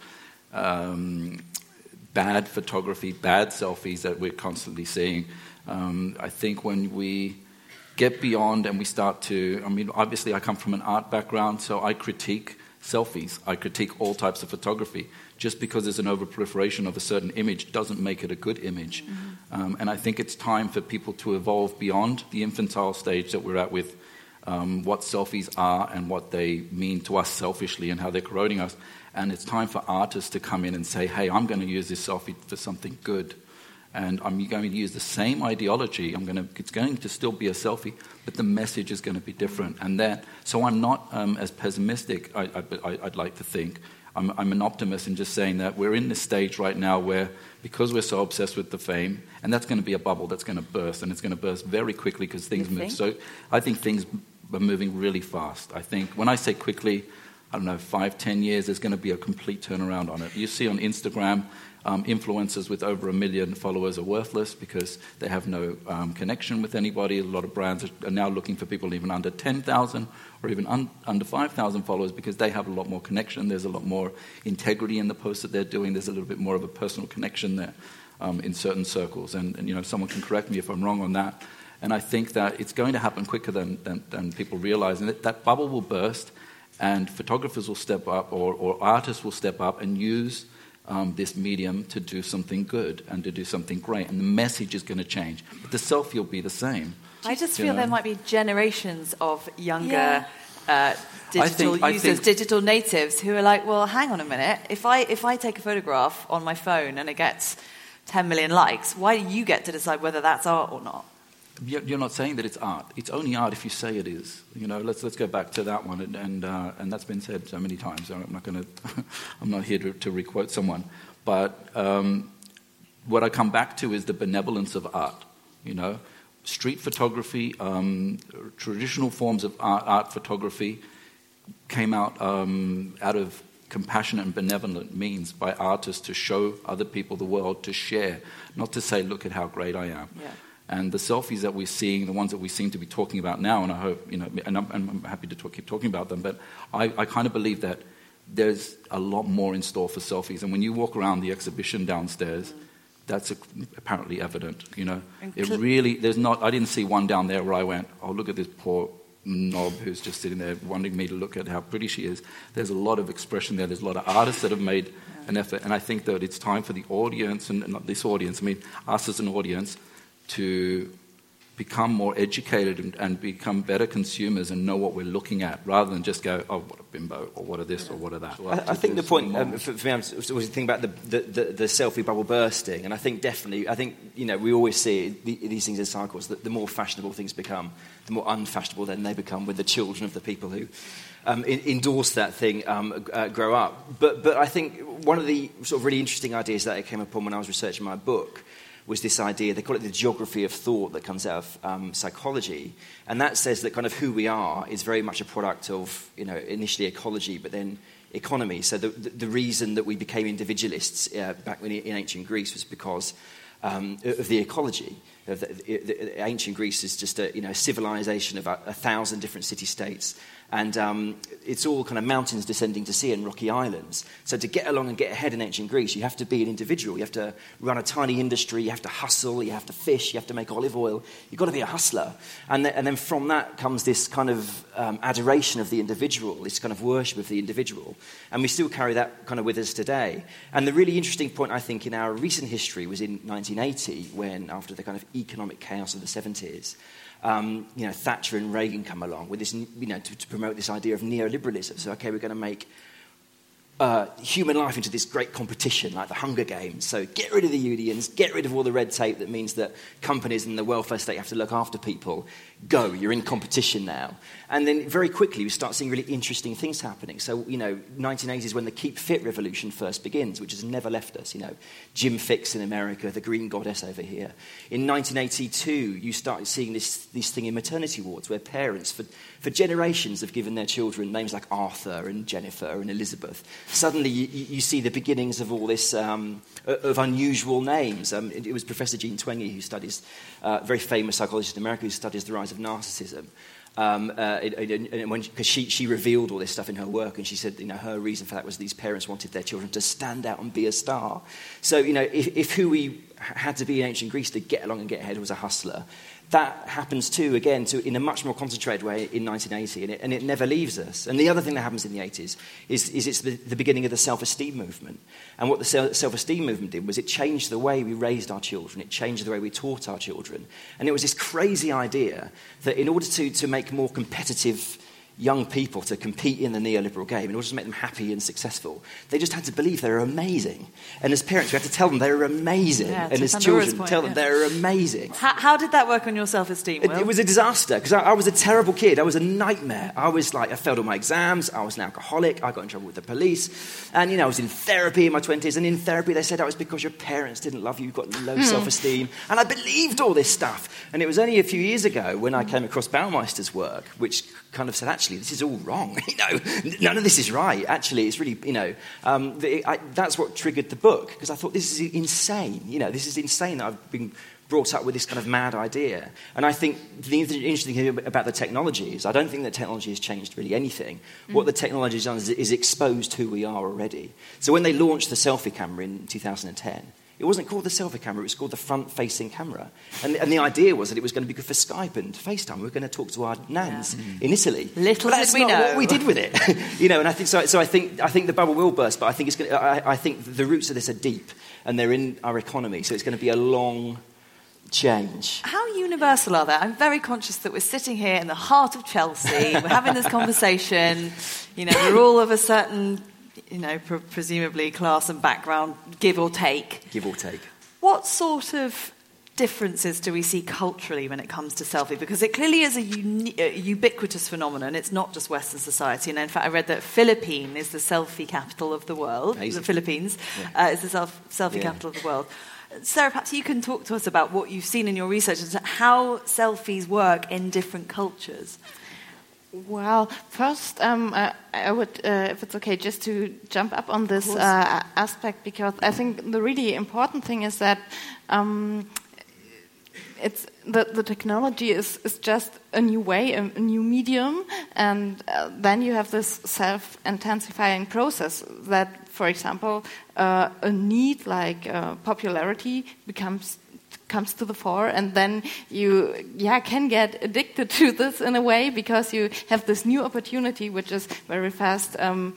um, bad photography, bad selfies that we're constantly seeing. Um, I think when we get beyond and we start to, I mean, obviously I come from an art background, so I critique selfies. I critique all types of photography. Just because there's an overproliferation of a certain image doesn't make it a good image. Mm-hmm. Um, and I think it's time for people to evolve beyond the infantile stage that we're at with um, what selfies are and what they mean to us selfishly and how they're corroding us. And it's time for artists to come in and say, hey, I'm going to use this selfie for something good and I'm going to use the same ideology. I'm going to, it's going to still be a selfie, but the message is going to be different. And that, so I'm not um, as pessimistic, I, would like to think. I'm, I'm, an optimist in just saying that we're in this stage right now where, because we're so obsessed with the fame, and that's going to be a bubble that's going to burst, and it's going to burst very quickly because things move. So I think things are moving really fast. I think when I say quickly, I don't know, five, ten years, there's going to be a complete turnaround on it. You see on Instagram, um, influencers with over a million followers are worthless because they have no um, connection with anybody. A lot of brands are now looking for people even under 10,000 or even un- under 5,000 followers because they have a lot more connection. There's a lot more integrity in the posts that they're doing. There's a little bit more of a personal connection there um, in certain circles. And, and, you know, someone can correct me if I'm wrong on that. And I think that it's going to happen quicker than, than, than people realize. And that, that bubble will burst, and photographers will step up, or, or artists will step up and use um, this medium to do something good and to do something great. And the message is going to change. But the selfie will be the same. I just feel know? there might be generations of younger. Yeah. Uh, digital think, users, think, digital natives, who are like, well, hang on a minute. If I if I take a photograph on my phone and it gets 10 million likes, why do you get to decide whether that's art or not? You're not saying that it's art. It's only art if you say it is. You know, let's let's go back to that one, and and, uh, and that's been said so many times. I'm not going to. I'm not here to, to requote someone, but um, what I come back to is the benevolence of art. You know, street photography, um, traditional forms of art, art photography, came out um, out of compassionate and benevolent means by artists to show other people the world, to share, not to say, look at how great I am. Yeah. And the selfies that we're seeing, the ones that we seem to be talking about now, and I hope, you know, and I'm, and I'm happy to talk, keep talking about them, but I, I kind of believe that there's a lot more in store for selfies. And when you walk around the exhibition downstairs, that's a, apparently evident, you know. It really, there's not, I didn't see one down there where I went, oh, look at this poor knob who's just sitting there wanting me to look at how pretty she is. There's a lot of expression there. There's a lot of artists that have made an effort. And I think that it's time for the audience, and not this audience, I mean, us as an audience, to become more educated and, and, become better consumers and know what we're looking at rather than just go, oh, what a bimbo, or what are this, or what are that. I, I think the point um, for, for, me, I was thinking about the, the, the, the, selfie bubble bursting, and I think definitely, I think, you know, we always see these things in cycles, that the more fashionable things become, the more unfashionable then they become with the children of the people who um, in, endorse that thing um, uh, grow up. But, but I think one of the sort of really interesting ideas that I came upon when I was researching my book was this idea, they call it the geography of thought that comes out of um, psychology. And that says that kind of who we are is very much a product of, you know, initially ecology, but then economy. So the, the, the reason that we became individualists uh, back when, in ancient Greece was because um, of the ecology. Of the, the, ancient Greece is just a you know, civilization of a, a thousand different city states and um, it's all kind of mountains descending to sea and rocky islands. So to get along and get ahead in ancient Greece, you have to be an individual. You have to run a tiny industry. You have to hustle. You have to fish. You have to make olive oil. You've got to be a hustler. And, th- and then from that comes this kind of um, adoration of the individual, this kind of worship of the individual. And we still carry that kind of with us today. And the really interesting point, I think, in our recent history was in 1980, when after the kind of economic chaos of the 70s, um, you know, Thatcher and Reagan come along with this, you know, to, to promote this idea of neoliberalism. So, okay, we're going to make uh, human life into this great competition, like the Hunger Games. So get rid of the unions, get rid of all the red tape that means that companies and the welfare state have to look after people. Go, you're in competition now. And then very quickly we start seeing really interesting things happening. So, you know, 1980s when the Keep Fit revolution first begins, which has never left us. You know, Jim Fixx in America, the Green Goddess over here. In 1982, you start seeing this, this thing in maternity wards where parents, for, for generations, have given their children names like Arthur and Jennifer and Elizabeth suddenly you, you, see the beginnings of all this um, of unusual names. Um, it, it, was Professor Jean Twenge who studies, uh, very famous psychologist in America who studies the rise of narcissism. Um, uh, because she, she revealed all this stuff in her work, and she said, you know, her reason for that was these parents wanted their children to stand out and be a star. So, you know, if, if who we had to be in ancient Greece to get along and get ahead was a hustler, that happens too, again, to, in a much more concentrated way in 1980, and it, and it never leaves us. And the other thing that happens in the 80s is, is it's the, the beginning of the self esteem movement. And what the self esteem movement did was it changed the way we raised our children, it changed the way we taught our children. And it was this crazy idea that in order to, to make more competitive young people to compete in the neoliberal game in order to make them happy and successful. They just had to believe they were amazing. And as parents, we had to tell them they were amazing. Yeah, and as children, point, tell them yeah. they were amazing. How, how, did that work on your self esteem? It, it, was a disaster because I, I, was a terrible kid. I was a nightmare. I was like, I failed all my exams. I was an alcoholic. I got in trouble with the police. And, you know, I was in therapy in my 20s. And in therapy, they said that was because your parents didn't love you. You've got low hmm. self esteem. And I believed all this stuff. And it was only a few years ago when I came across Baumeister's work, which kind of said, actually, this is all wrong. you know, none of this is right. Actually, it's really, you know, um, the, I, that's what triggered the book because I thought this is insane. You know, this is insane that I've been brought up with this kind of mad idea. And I think the interesting thing about the technology is I don't think that technology has changed really anything. Mm. What the technology has done is, is exposed who we are already. So when they launched the selfie camera in 2010, it wasn't called the selfie camera, it was called the front facing camera. And, and, the idea was that it was going to be good for Skype and FaceTime. We were going to talk to our nans yeah. in Italy. Little but that's did we not know. what we did with it. you know, and I think, so, so I, think, I think the bubble will burst, but I think, it's going to, I, I think the roots of this are deep and they're in our economy. So it's going to be a long change. How universal are they? I'm very conscious that we're sitting here in the heart of Chelsea. we're having this conversation. You know, we're all of a certain you know, pre- presumably class and background, give or take. Give or take. What sort of differences do we see culturally when it comes to selfie? Because it clearly is a, uni- a ubiquitous phenomenon. It's not just Western society. And in fact, I read that Philippine is the selfie capital of the world. Amazing. The Philippines yeah. uh, is the self- selfie yeah. capital of the world. Sarah, perhaps you can talk to us about what you've seen in your research and how selfies work in different cultures. Well, first, um, I, I would, uh, if it's okay, just to jump up on this uh, aspect because I think the really important thing is that um, it's the, the technology is, is just a new way, a, a new medium, and uh, then you have this self-intensifying process that, for example, uh, a need like uh, popularity becomes comes to the fore and then you yeah can get addicted to this in a way because you have this new opportunity which is very fast um,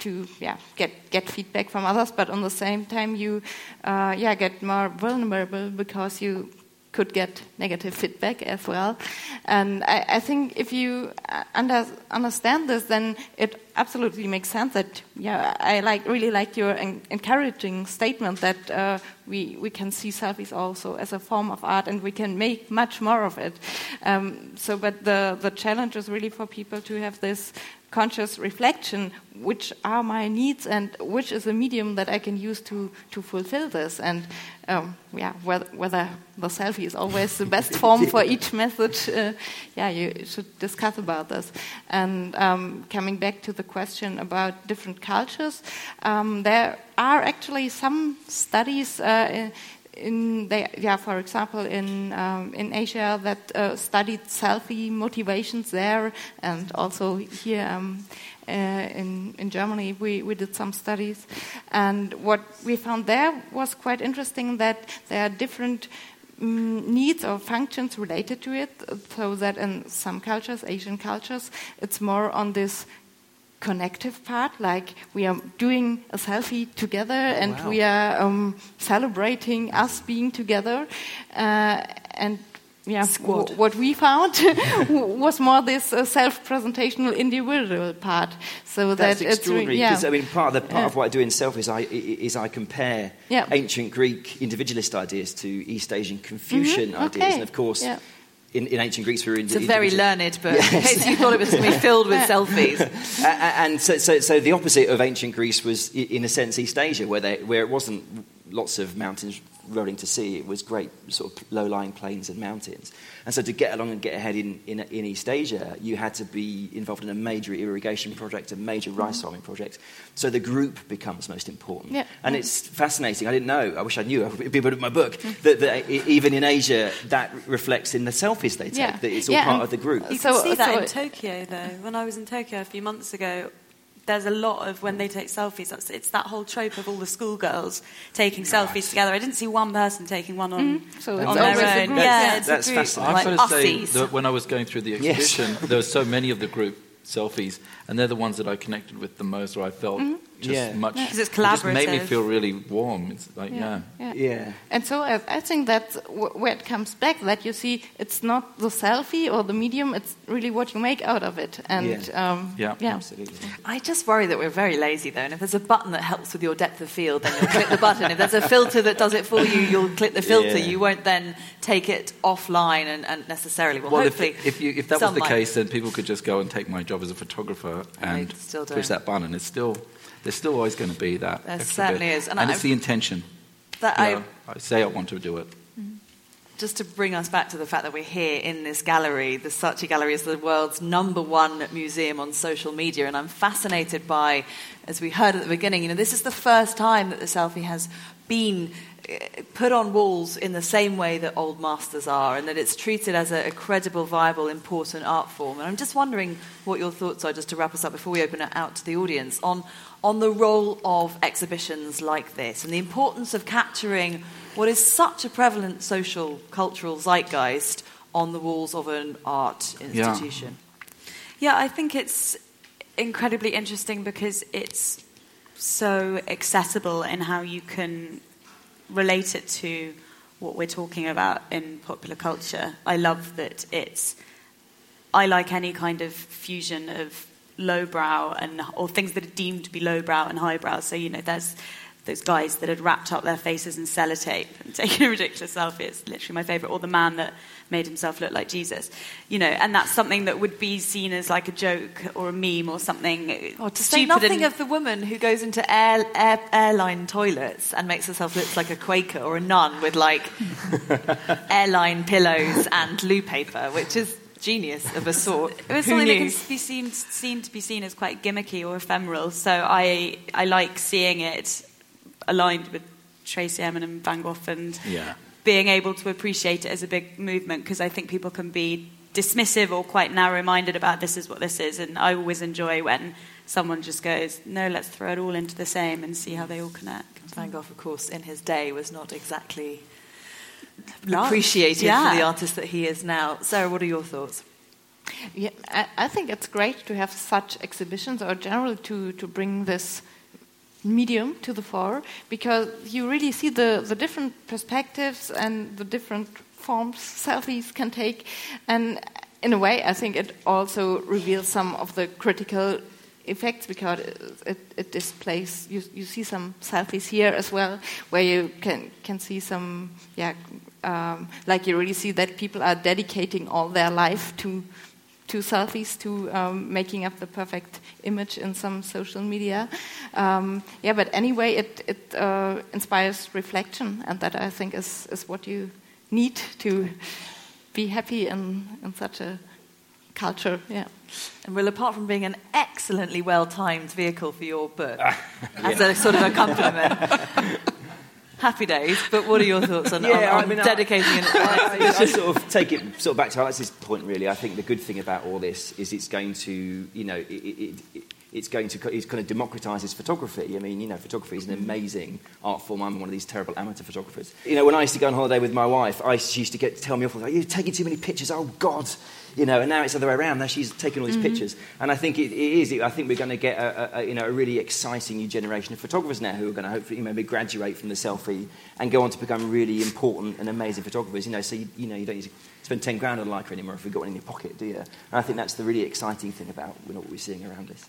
to yeah get get feedback from others. But on the same time you uh, yeah get more vulnerable because you could get negative feedback as well. And I, I think if you under, understand this, then it absolutely makes sense that, yeah, I like, really like your en encouraging statement that uh, we, we can see selfies also as a form of art and we can make much more of it. Um, so, but the, the challenge is really for people to have this conscious reflection which are my needs and which is a medium that I can use to, to fulfill this. And um, yeah, whether, whether, the selfie is always the best form for each message, uh, yeah, you should discuss about this. And um, coming back to the question about different cultures, um, there are actually some studies. Uh, in they, yeah, for example, in um, in Asia that uh, studied selfie motivations there, and also here um, uh, in in Germany we we did some studies, and what we found there was quite interesting that there are different mm, needs or functions related to it. So that in some cultures, Asian cultures, it's more on this connective part, like we are doing a selfie together and wow. we are um, celebrating us being together. Uh, and yeah, what we found was more this uh, self-presentational individual part. So That's that extraordinary. It's, yeah. Because I mean, part of the part yeah. of what I do in self is I is I compare yeah. ancient Greek individualist ideas to East Asian Confucian mm-hmm. ideas, okay. and of course. In, in, ancient Greece we were in. It's a very learned book. Yes. In case you thought it was going to be filled with selfies. and so, so, so, the opposite of ancient Greece was, in a sense, East Asia, where, they, where it wasn't lots of mountains rolling to sea. It was great sort of low-lying plains and mountains. And so to get along and get ahead in, in, in, East Asia, you had to be involved in a major irrigation project, a major rice farming project. So the group becomes most important. Yeah. And yeah. it's fascinating. I didn't know. I wish I knew. It'd be in my book. Mm. That, that, even in Asia, that reflects in the selfies they take. Yeah. That it's all yeah, part of the group. You so, can see that so in Tokyo, though. When I was in Tokyo a few months ago, there's a lot of when they take selfies. It's that whole trope of all the schoolgirls taking selfies together. I didn't see one person taking one on, mm. so on their own. Yeah, that's, fascinating. I've got to say that when I was going through the exhibition, yes. there were so many of the group selfies, and they're the ones that I connected with the most, or I felt mm-hmm. Just yeah. much. Because it's collaborative. It just made me feel really warm. It's like, yeah. Yeah. yeah. yeah. And so I, I think that's w- where it comes back that you see it's not the selfie or the medium, it's really what you make out of it. And yeah, um, yeah. yeah. absolutely. I just worry that we're very lazy, though. And if there's a button that helps with your depth of field, then you'll click the button. If there's a filter that does it for you, you'll click the filter. You won't then take it offline and, and necessarily. Well, well hopefully. If, if, you, if that was the case, then people could just go and take my job as a photographer and push that button. It's still there's still always going to be that. There certainly bit. is, and, and it's the intention. That I, I say I want to do it. Mm-hmm. Just to bring us back to the fact that we're here in this gallery, the Saatchi Gallery is the world's number one museum on social media, and I'm fascinated by, as we heard at the beginning, you know, this is the first time that the selfie has been put on walls in the same way that old masters are, and that it's treated as a, a, credible, viable, important art form. And I'm just wondering what your thoughts are, just to wrap us up before we open it out to the audience, on, on the role of exhibitions like this and the importance of capturing what is such a prevalent social, cultural zeitgeist on the walls of an art institution. Yeah, yeah I think it's incredibly interesting because it's so accessible in how you can relate it to what we're talking about in popular culture. I love that it's. I like any kind of fusion of lowbrow and or things that are deemed to be lowbrow and highbrow. So you know, there's those guys that had wrapped up their faces in sellotape and taken a ridiculous selfie. It's literally my favourite. Or the man that made himself look like Jesus. You know, and that's something that would be seen as like a joke or a meme or something. Or to say nothing of the woman who goes into air, air, airline toilets and makes herself look like a Quaker or a nun with like airline pillows and loo paper, which is genius of a sort. it was Who something knew? that can be seen, seen to be seen as quite gimmicky or ephemeral. So I, I like seeing it aligned with Tracey Emin and Van Gogh and Yeah. being able to appreciate it as a big movement because I think people can be dismissive or quite narrow-minded about this is what this is, and I always enjoy when someone just goes, no, let's throw it all into the same and see how they all connect. Van Gogh, of course, in his day was not exactly Loved. appreciated Yeah. for the artist that he is now. Sarah, what are your thoughts? Yeah, I, I think it's great to have such exhibitions or generally to, to bring this medium to the fore because you really see the, the different perspectives and the different forms selfies can take. And in a way, I think it also reveals some of the critical effects because it, it displays, you, you see some selfies here as well where you can, can see some, yeah, um, like you really see that people are dedicating all their life to to selfies to um, making up the perfect image in some social media. Um, yeah, but anyway, it, it uh, inspires reflection, and that I think is, is what you need to be happy in, in such a culture. Yeah. And well, apart from being an excellently well-timed vehicle for your book, as a sort of a compliment, happy days. But what are your thoughts on, on, on dedicating an I, I, I sort of take it sort of back to Alex's point. Really, I think the good thing about all this is it's going to, you know, it, it, it, it's going to it kind of democratises photography. I mean, you know, photography is an mm-hmm. amazing art form. I'm one of these terrible amateur photographers. You know, when I used to go on holiday with my wife, I she used to get tell me off like, "You're taking too many pictures." Oh God. You know, and now it's the other way around. Now she's taking all these mm-hmm. pictures, and I think it, it is. I think we're going to get a, a, you know a really exciting new generation of photographers now who are going to hopefully maybe graduate from the selfie and go on to become really important and amazing photographers. You know, so you, you know you don't need to spend ten grand on a Leica anymore if you've got one in your pocket, do you? And I think that's the really exciting thing about you know, what we're seeing around us.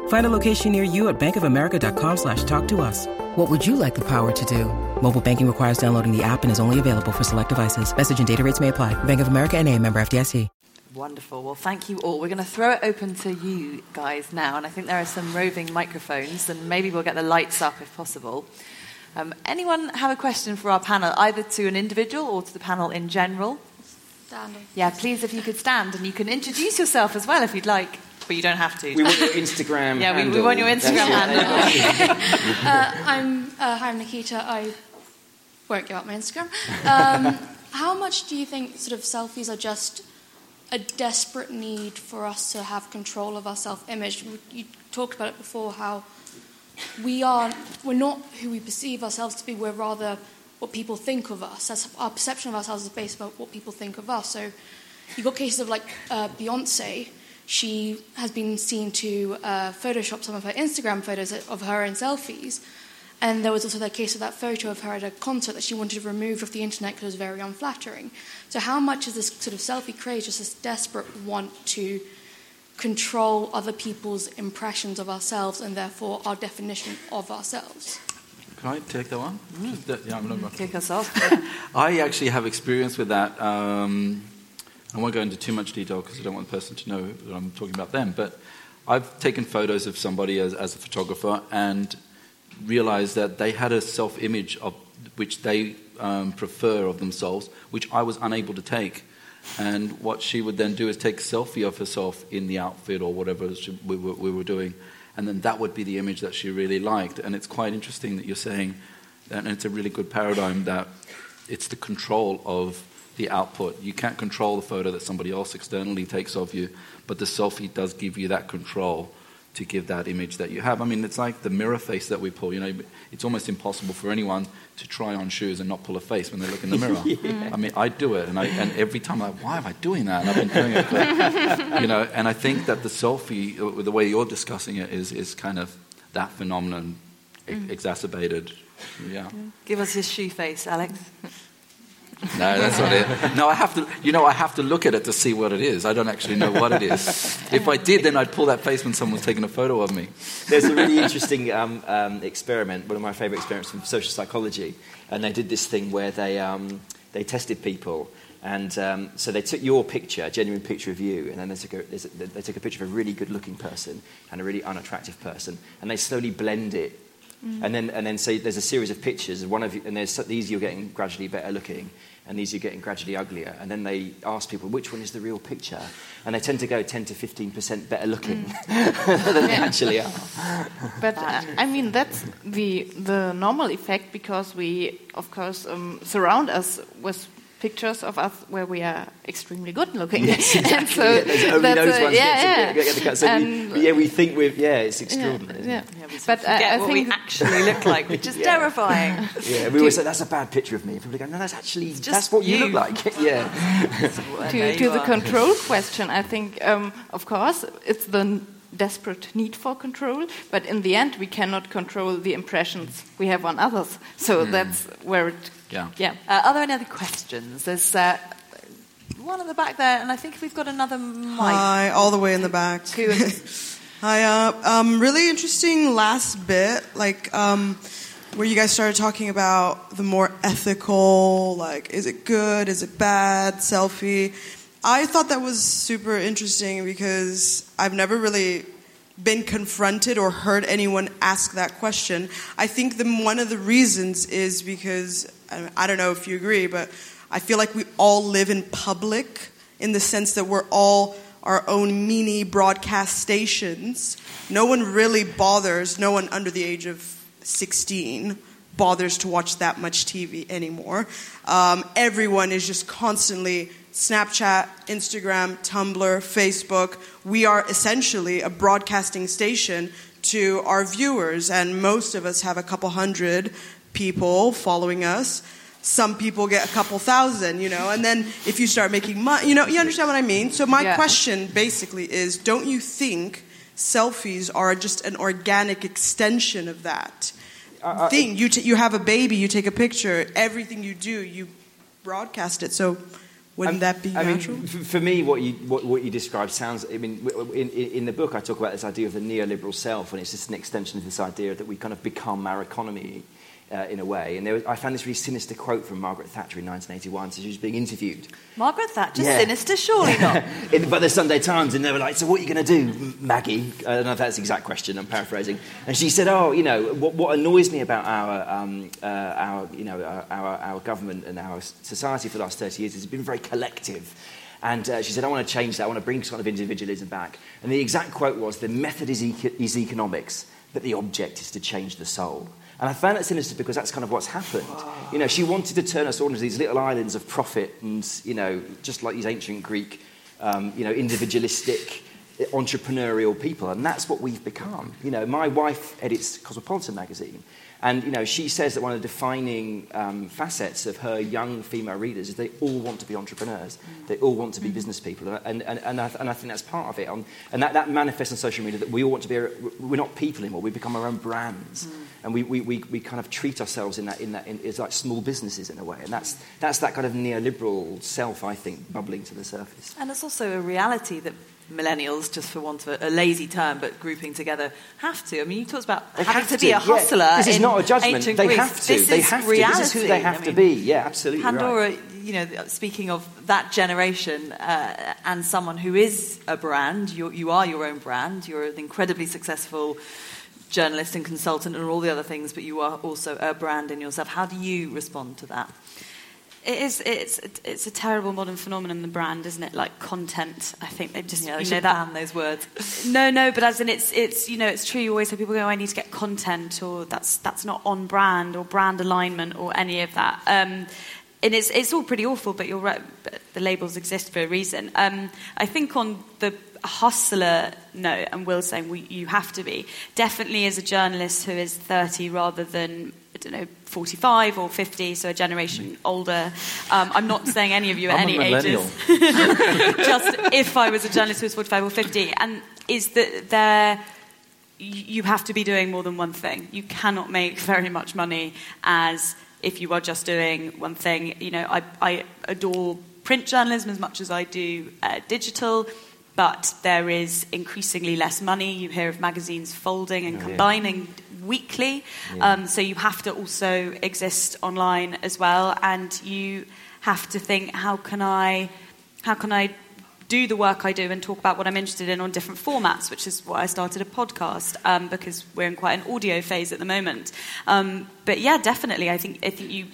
Find a location near you at bankofamerica.com slash talk to us. What would you like the power to do? Mobile banking requires downloading the app and is only available for select devices. Message and data rates may apply. Bank of America and a member FDIC. Wonderful. Well, thank you all. We're going to throw it open to you guys now, and I think there are some roving microphones, and maybe we'll get the lights up if possible. Um, anyone have a question for our panel, either to an individual or to the panel in general? Standing. Yeah, please, if you could stand, and you can introduce yourself as well if you'd like, but you don't have to. We want your Instagram. Yeah, we- we want your Instagram That's handle. Uh, I'm uh, hi, I'm Nikita. I won't give up my Instagram. Um, how much do you think sort of selfies are just a desperate need for us to have control of our self-image? You talked about it before. How we are we're not who we perceive ourselves to be. We're rather what people think of us. That's, our perception of ourselves is based on what people think of us. So you've got cases of like uh, Beyonce. She has been seen to uh, Photoshop some of her Instagram photos of her in selfies, And there was also the case of that photo of her at a concert that she wanted removed off the internet because it was very unflattering. So, how much is this sort of selfie craze just this desperate want to control other people's impressions of ourselves and therefore our definition of ourselves? Can I take that one? Just that- yeah, I'm not- Kick us off. I actually have experience with that. Um, I won't go into too much detail because I don't want the person to know that I'm talking about them. But I've taken photos of somebody as, as a photographer and realized that they had a self image of which they um, prefer of themselves, which I was unable to take. And what she would then do is take a selfie of herself in the outfit or whatever she- we were, we were doing. And then that would be the image that she really liked. And it's quite interesting that you're saying, and it's a really good paradigm that it's the control of the output. You can't control the photo that somebody else externally takes of you, but the selfie does give you that control to give that image that you have. I mean, it's like the mirror face that we pull. You know, it's almost impossible for anyone to try on shoes and not pull a face when they look in the mirror. I mean, I do it, and, I, and every time I'm like, why am I doing that? And I've been doing it, for, you know. And I think that the selfie, uh, the way you're discussing it, is is kind of that phenomenon e- exacerbated. Yeah. Give us your shoe face, Alex. No, that's not it. No, I have to. You know, I have to look at it to see what it is. I don't actually know what it is. If I did, then I'd pull that face when someone was taking a photo of me. There's a really interesting um, um, experiment, one of my favourite experiments from social psychology, and they did this thing where they, um, they tested people. And um, so they took your picture, a genuine picture of you, and then they took, a, they took a picture of a really good looking person and a really unattractive person, and they slowly blend it. And then, and then so there's a series of pictures, and one of you, and there's these you're getting gradually better looking, and these you're getting gradually uglier. And then they ask people which one is the real picture, and they tend to go 10 to 15 percent better looking than they actually are. But uh, I mean that's the the normal effect because we of course um, surround us with pictures of us where we are extremely good looking. Yes, exactly. and so yeah, only those a- ones yeah, get, yeah. to get the cut. So we, yeah, we think we're yeah, it's extraordinary. isn't yeah. it? But I, Forget I what think we actually look like, which is Yeah. terrifying. Yeah, we always say that's a bad picture of me. People go, no, that's actually just that's what you. you. look like. yeah. To, to the are. control question, I think, um, of course, it's the desperate need for control, but in the end, we cannot control the impressions we have on others. So that's where it. Yeah. Yeah. Uh, are there any other questions? There's uh, one at the back there, and I think we've got another mic. Hi, all the way in the back. Hi, uh, um, really interesting last bit, like um, where you guys started talking about the more ethical, like is it good, is it bad, selfie. I thought that was super interesting because I've never really been confronted or heard anyone ask that question. I think the, one of the reasons is because I I don't know if you agree, but I feel like we all live in public in the sense that we're all our own mini broadcast stations. No one really bothers, no one under the age of 16 bothers to watch that much TV anymore. Um, everyone is just constantly Snapchat, Instagram, Tumblr, Facebook. We are essentially a broadcasting station to our viewers, and most of us have a couple hundred people following us. Some people get a couple thousand, you know, and then if you start making money, you know, you understand what I mean? So, my Yeah. question basically is don't you think selfies are just an organic extension of that uh, uh, thing? You, t- you have a baby, you take a picture, everything you do, you broadcast it. So, wouldn't that be I natural? mean, for me, what you what, what you describe sounds. I mean, w- w- in, in in the book, I talk about this idea of the neoliberal self, and it's just an extension of this idea that we kind of become our economy. Uh, in a way, and there was, I found this really sinister quote from Margaret Thatcher in 1981. So she was being interviewed, Margaret Thatcher, Yeah. sinister, surely not. in, by the Sunday Times, and they were like, "So what are you going to do, Maggie?" I don't know if that's the exact question. I'm paraphrasing. And she said, "Oh, you know, what, what annoys me about our, um, uh, our, you know, our, our, our government and our society for the last 30 years has been very collective." And uh, she said, "I want to change that. I want to bring kind of individualism back." And the exact quote was, "The method is, eco- is economics, but the object is to change the soul." And I found that sinister because that's kind of what's happened. You know, she wanted to turn us all into these little islands of profit and, you know, just like these ancient Greek, um, you know, individualistic, entrepreneurial people. And that's what we've become. You know, my wife edits Cosmopolitan magazine. And you know, she says that one of the defining um, facets of her young female readers is they all want to be entrepreneurs. They all want to be mm. business people, and, and, and, I, and I think that's part of it. Um, and that, that manifests on social media that we all want to be. We're not people anymore. We become our own brands, mm. and we, we, we, we, kind of treat ourselves in that in that in, as like small businesses in a way. And that's that's that kind of neoliberal self, I think, bubbling to the surface. And it's also a reality that millennials, just for want of a, a, lazy term, but grouping together, have to. I mean, you talked about they having to, to, be a hustler. Yeah. This is not a judgment. They Greece. have to. This they is have reality. to. This is who they have I to be. Yeah, absolutely. Pandora, right. you know, speaking of that generation uh, and someone who is a brand, you, you are your own brand. You're an incredibly successful journalist and consultant and all the other things, but you are also a brand in yourself. How do you respond to that? It is. It's. It's a terrible modern phenomenon. The brand, isn't it? Like content. I think they just. Yeah, you know that. ban those words. No, no. But as in, it's. It's. You know, it's true. You always have people go, oh, "I need to get content," or "That's that's not on brand," or brand alignment, or any of that. Um, and it's it's all pretty awful. But you're right. But the labels exist for a reason. Um, I think on the hustler note, and Will saying we, you have to be definitely as a journalist who is 30 rather than don't know 45 or 50, so a generation older. Um, I'm not saying any of you at any ages. Just if I was a journalist who was 45 or 50, and is that there you have to be doing more than one thing. You cannot make very much money as if you are just doing one thing. You know, I, I adore print journalism as much as I do uh, digital but there is increasingly less money. You hear of magazines folding and combining yeah. weekly, yeah. Um, so you have to also exist online as well, and you have to think, how can I, how can I do the work I do and talk about what I'm interested in on different formats, which is why I started a podcast um, because we're in quite an audio phase at the moment. Um, but yeah, definitely, I think I think you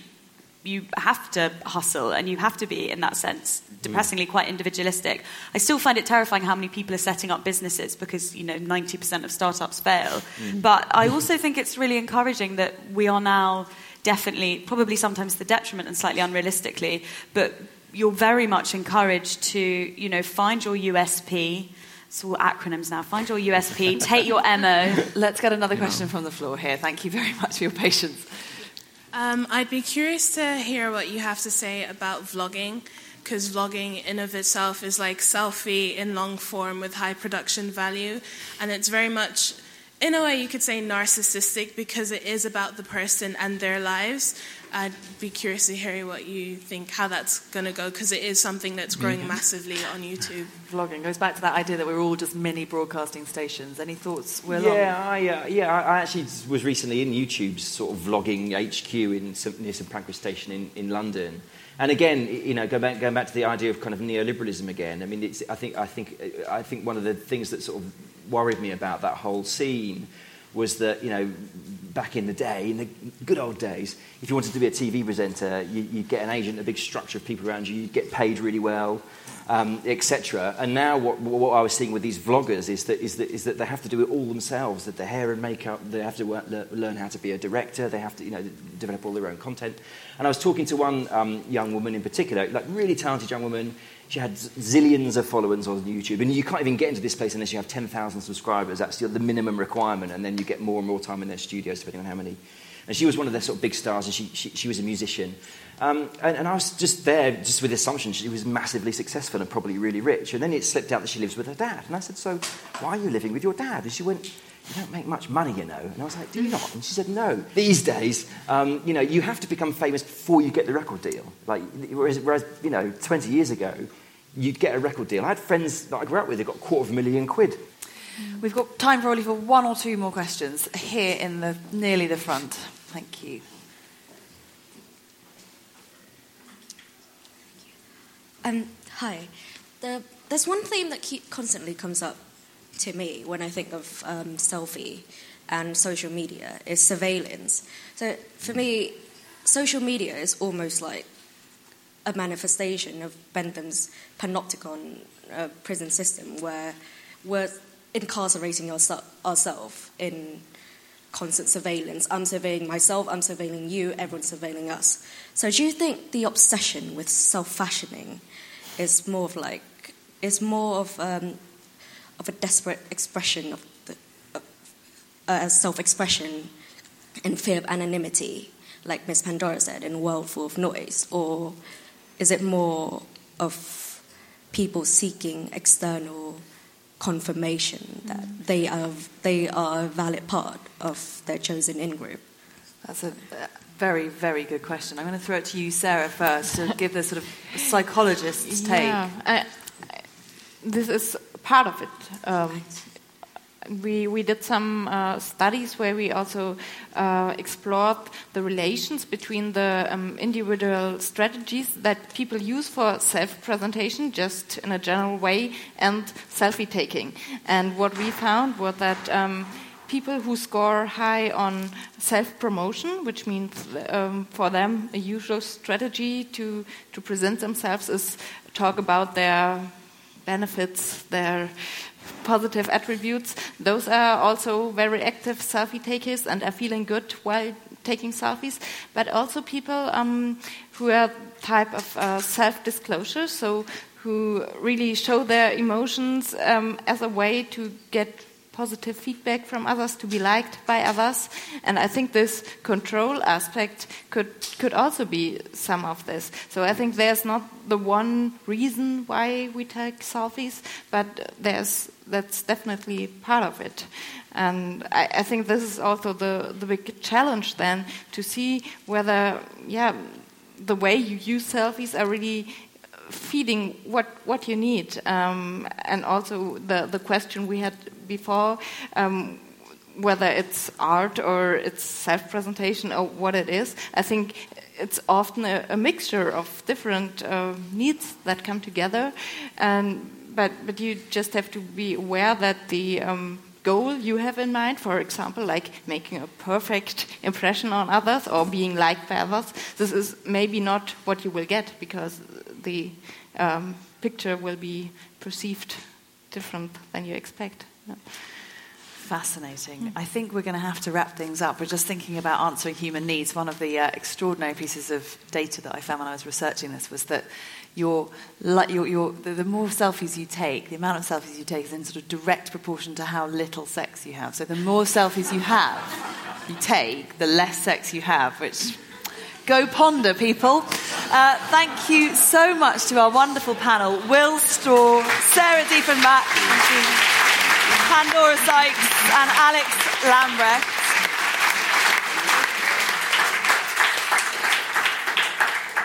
you have to hustle and you have to be, in that sense, depressingly mm. quite individualistic. I still find it terrifying how many people are setting up businesses because, you know, 90% of startups fail. Mm. But I also think it's really encouraging that we are now definitely, probably sometimes the detriment and slightly unrealistically, but you're very much encouraged to, you know, find your USP. It's all acronyms now. Find your USP, take your MO. Let's get another question from the floor here. Thank you very much for your patience. Um, I'd be curious to hear what you have to say about vlogging, because vlogging in of itself is like selfie in long form with high production value, and it's very much, in a way, you could say narcissistic because it is about the person and their lives. I'd be curious to hear what you think, how that's going to go, because it is something that's growing mm-hmm. massively on YouTube. Vlogging goes back to that idea that we're all just mini broadcasting stations. Any thoughts, Will? Yeah, I, uh, yeah, I actually was recently in YouTube's sort of vlogging HQ in some, near St Pancras Station in, in London. And again, you know, going back, going back to the idea of kind of neoliberalism again. I mean, it's, I think, I think, I think one of the things that sort of worried me about that whole scene was that, you know, back in the day, in the good old days, if you wanted to be a TV presenter, you, would get an agent, a big structure of people around you, you'd get paid really well, um, etc. And now what, what, I was seeing with these vloggers is that, is, that, is that they have to do it all themselves, that the hair and makeup, they have to work, learn how to be a director, they have to you know, develop all their own content. And I was talking to one um, young woman in particular, like really talented young woman, she had zillions of followers on YouTube, and you can't even get into this place unless you have 10,000 subscribers. That's the minimum requirement, and then you get more and more time in their studios, depending on how many. And she was one of their sort of big stars, and she, she, she was a musician. Um, and, and, I was just there, just with the assumption she was massively successful and probably really rich. And then it slipped out that she lives with her dad. And I said, So, why are you living with your dad? And she went, You don't make much money, you know. And I was like, Do you not? And she said, No. These days, um, you know, you have to become famous before you get the record deal. Like, whereas, whereas, you know, 20 years ago, you'd get a record deal. I had friends that I grew up with who got a quarter of a million quid. We've got time probably for one or two more questions here in the nearly the front. Thank you. Um, hi. The, there's one theme that keep, constantly comes up to me when I think of um, selfie and social media is surveillance. So for me, social media is almost like a manifestation of Bentham's panopticon uh, prison system where we're incarcerating ourselves in constant surveillance. I'm surveilling myself, I'm surveilling you, everyone's surveilling us. So do you think the obsession with self-fashioning is more of like, is more of, um, of a desperate expression of uh, self-expression in fear of anonymity, like Miss Pandora said, in a world full of noise? Or is it more of people seeking external confirmation that mm. they are, they are a valid part of their chosen in group? That's a very, very good question. I'm going to throw it to you, Sarah, first to give the sort of psychologist's take. Yeah, I, I, this is part of it. Um, we, we did some uh, studies where we also uh, explored the relations between the um, individual strategies that people use for self presentation, just in a general way, and selfie taking. And what we found was that. Um, people who score high on self promotion, which means um, for them a usual strategy to, to present themselves is talk about their benefits, their positive attributes. Those are also very active selfie takers and are feeling good while taking selfies. But also people um, who are type of uh, self disclosure, so who really show their emotions um, as a way to get positive feedback from others, to be liked by others. And I think this control aspect could, could also be some of this. So I think there's not the one reason why we take selfies, but there's, that's definitely part of it. And I, I think this is also the, the big challenge then to see whether, yeah, the way you use selfies are really feeding what, what you need. Um, and also the, the question we had before, um, whether it's art or it's self presentation or what it is, I think it's often a, a mixture of different uh, needs that come together. And, but, but you just have to be aware that the um, goal you have in mind, for example, like making a perfect impression on others or being liked by others, this is maybe not what you will get because the um, picture will be perceived different than you expect. Fascinating. Mm. I think we're going to have to wrap things up. We're just thinking about answering human needs. One of the uh, extraordinary pieces of data that I found when I was researching this was that your, your, your, the, the, more selfies you take, the amount of selfies you take is in sort of direct proportion to how little sex you have. So the more selfies you have, you take, the less sex you have, which Go ponder, people. Uh, thank you so much to our wonderful panel Will Straw, Sarah Diefenbach, Pandora Sykes, and Alex Lambrecht.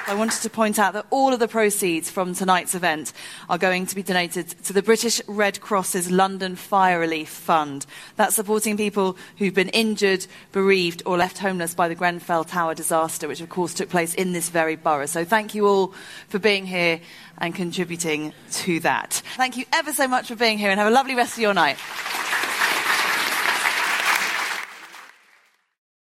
I wanted to point out that all of the proceeds from tonight's event are going to be donated to the British Red Cross's London Fire Relief Fund. That's supporting people who've been injured, bereaved, or left homeless by the Grenfell Tower disaster, which of course took place in this very borough. So thank you all for being here and contributing to that. Thank you ever so much for being here and have a lovely rest of your night.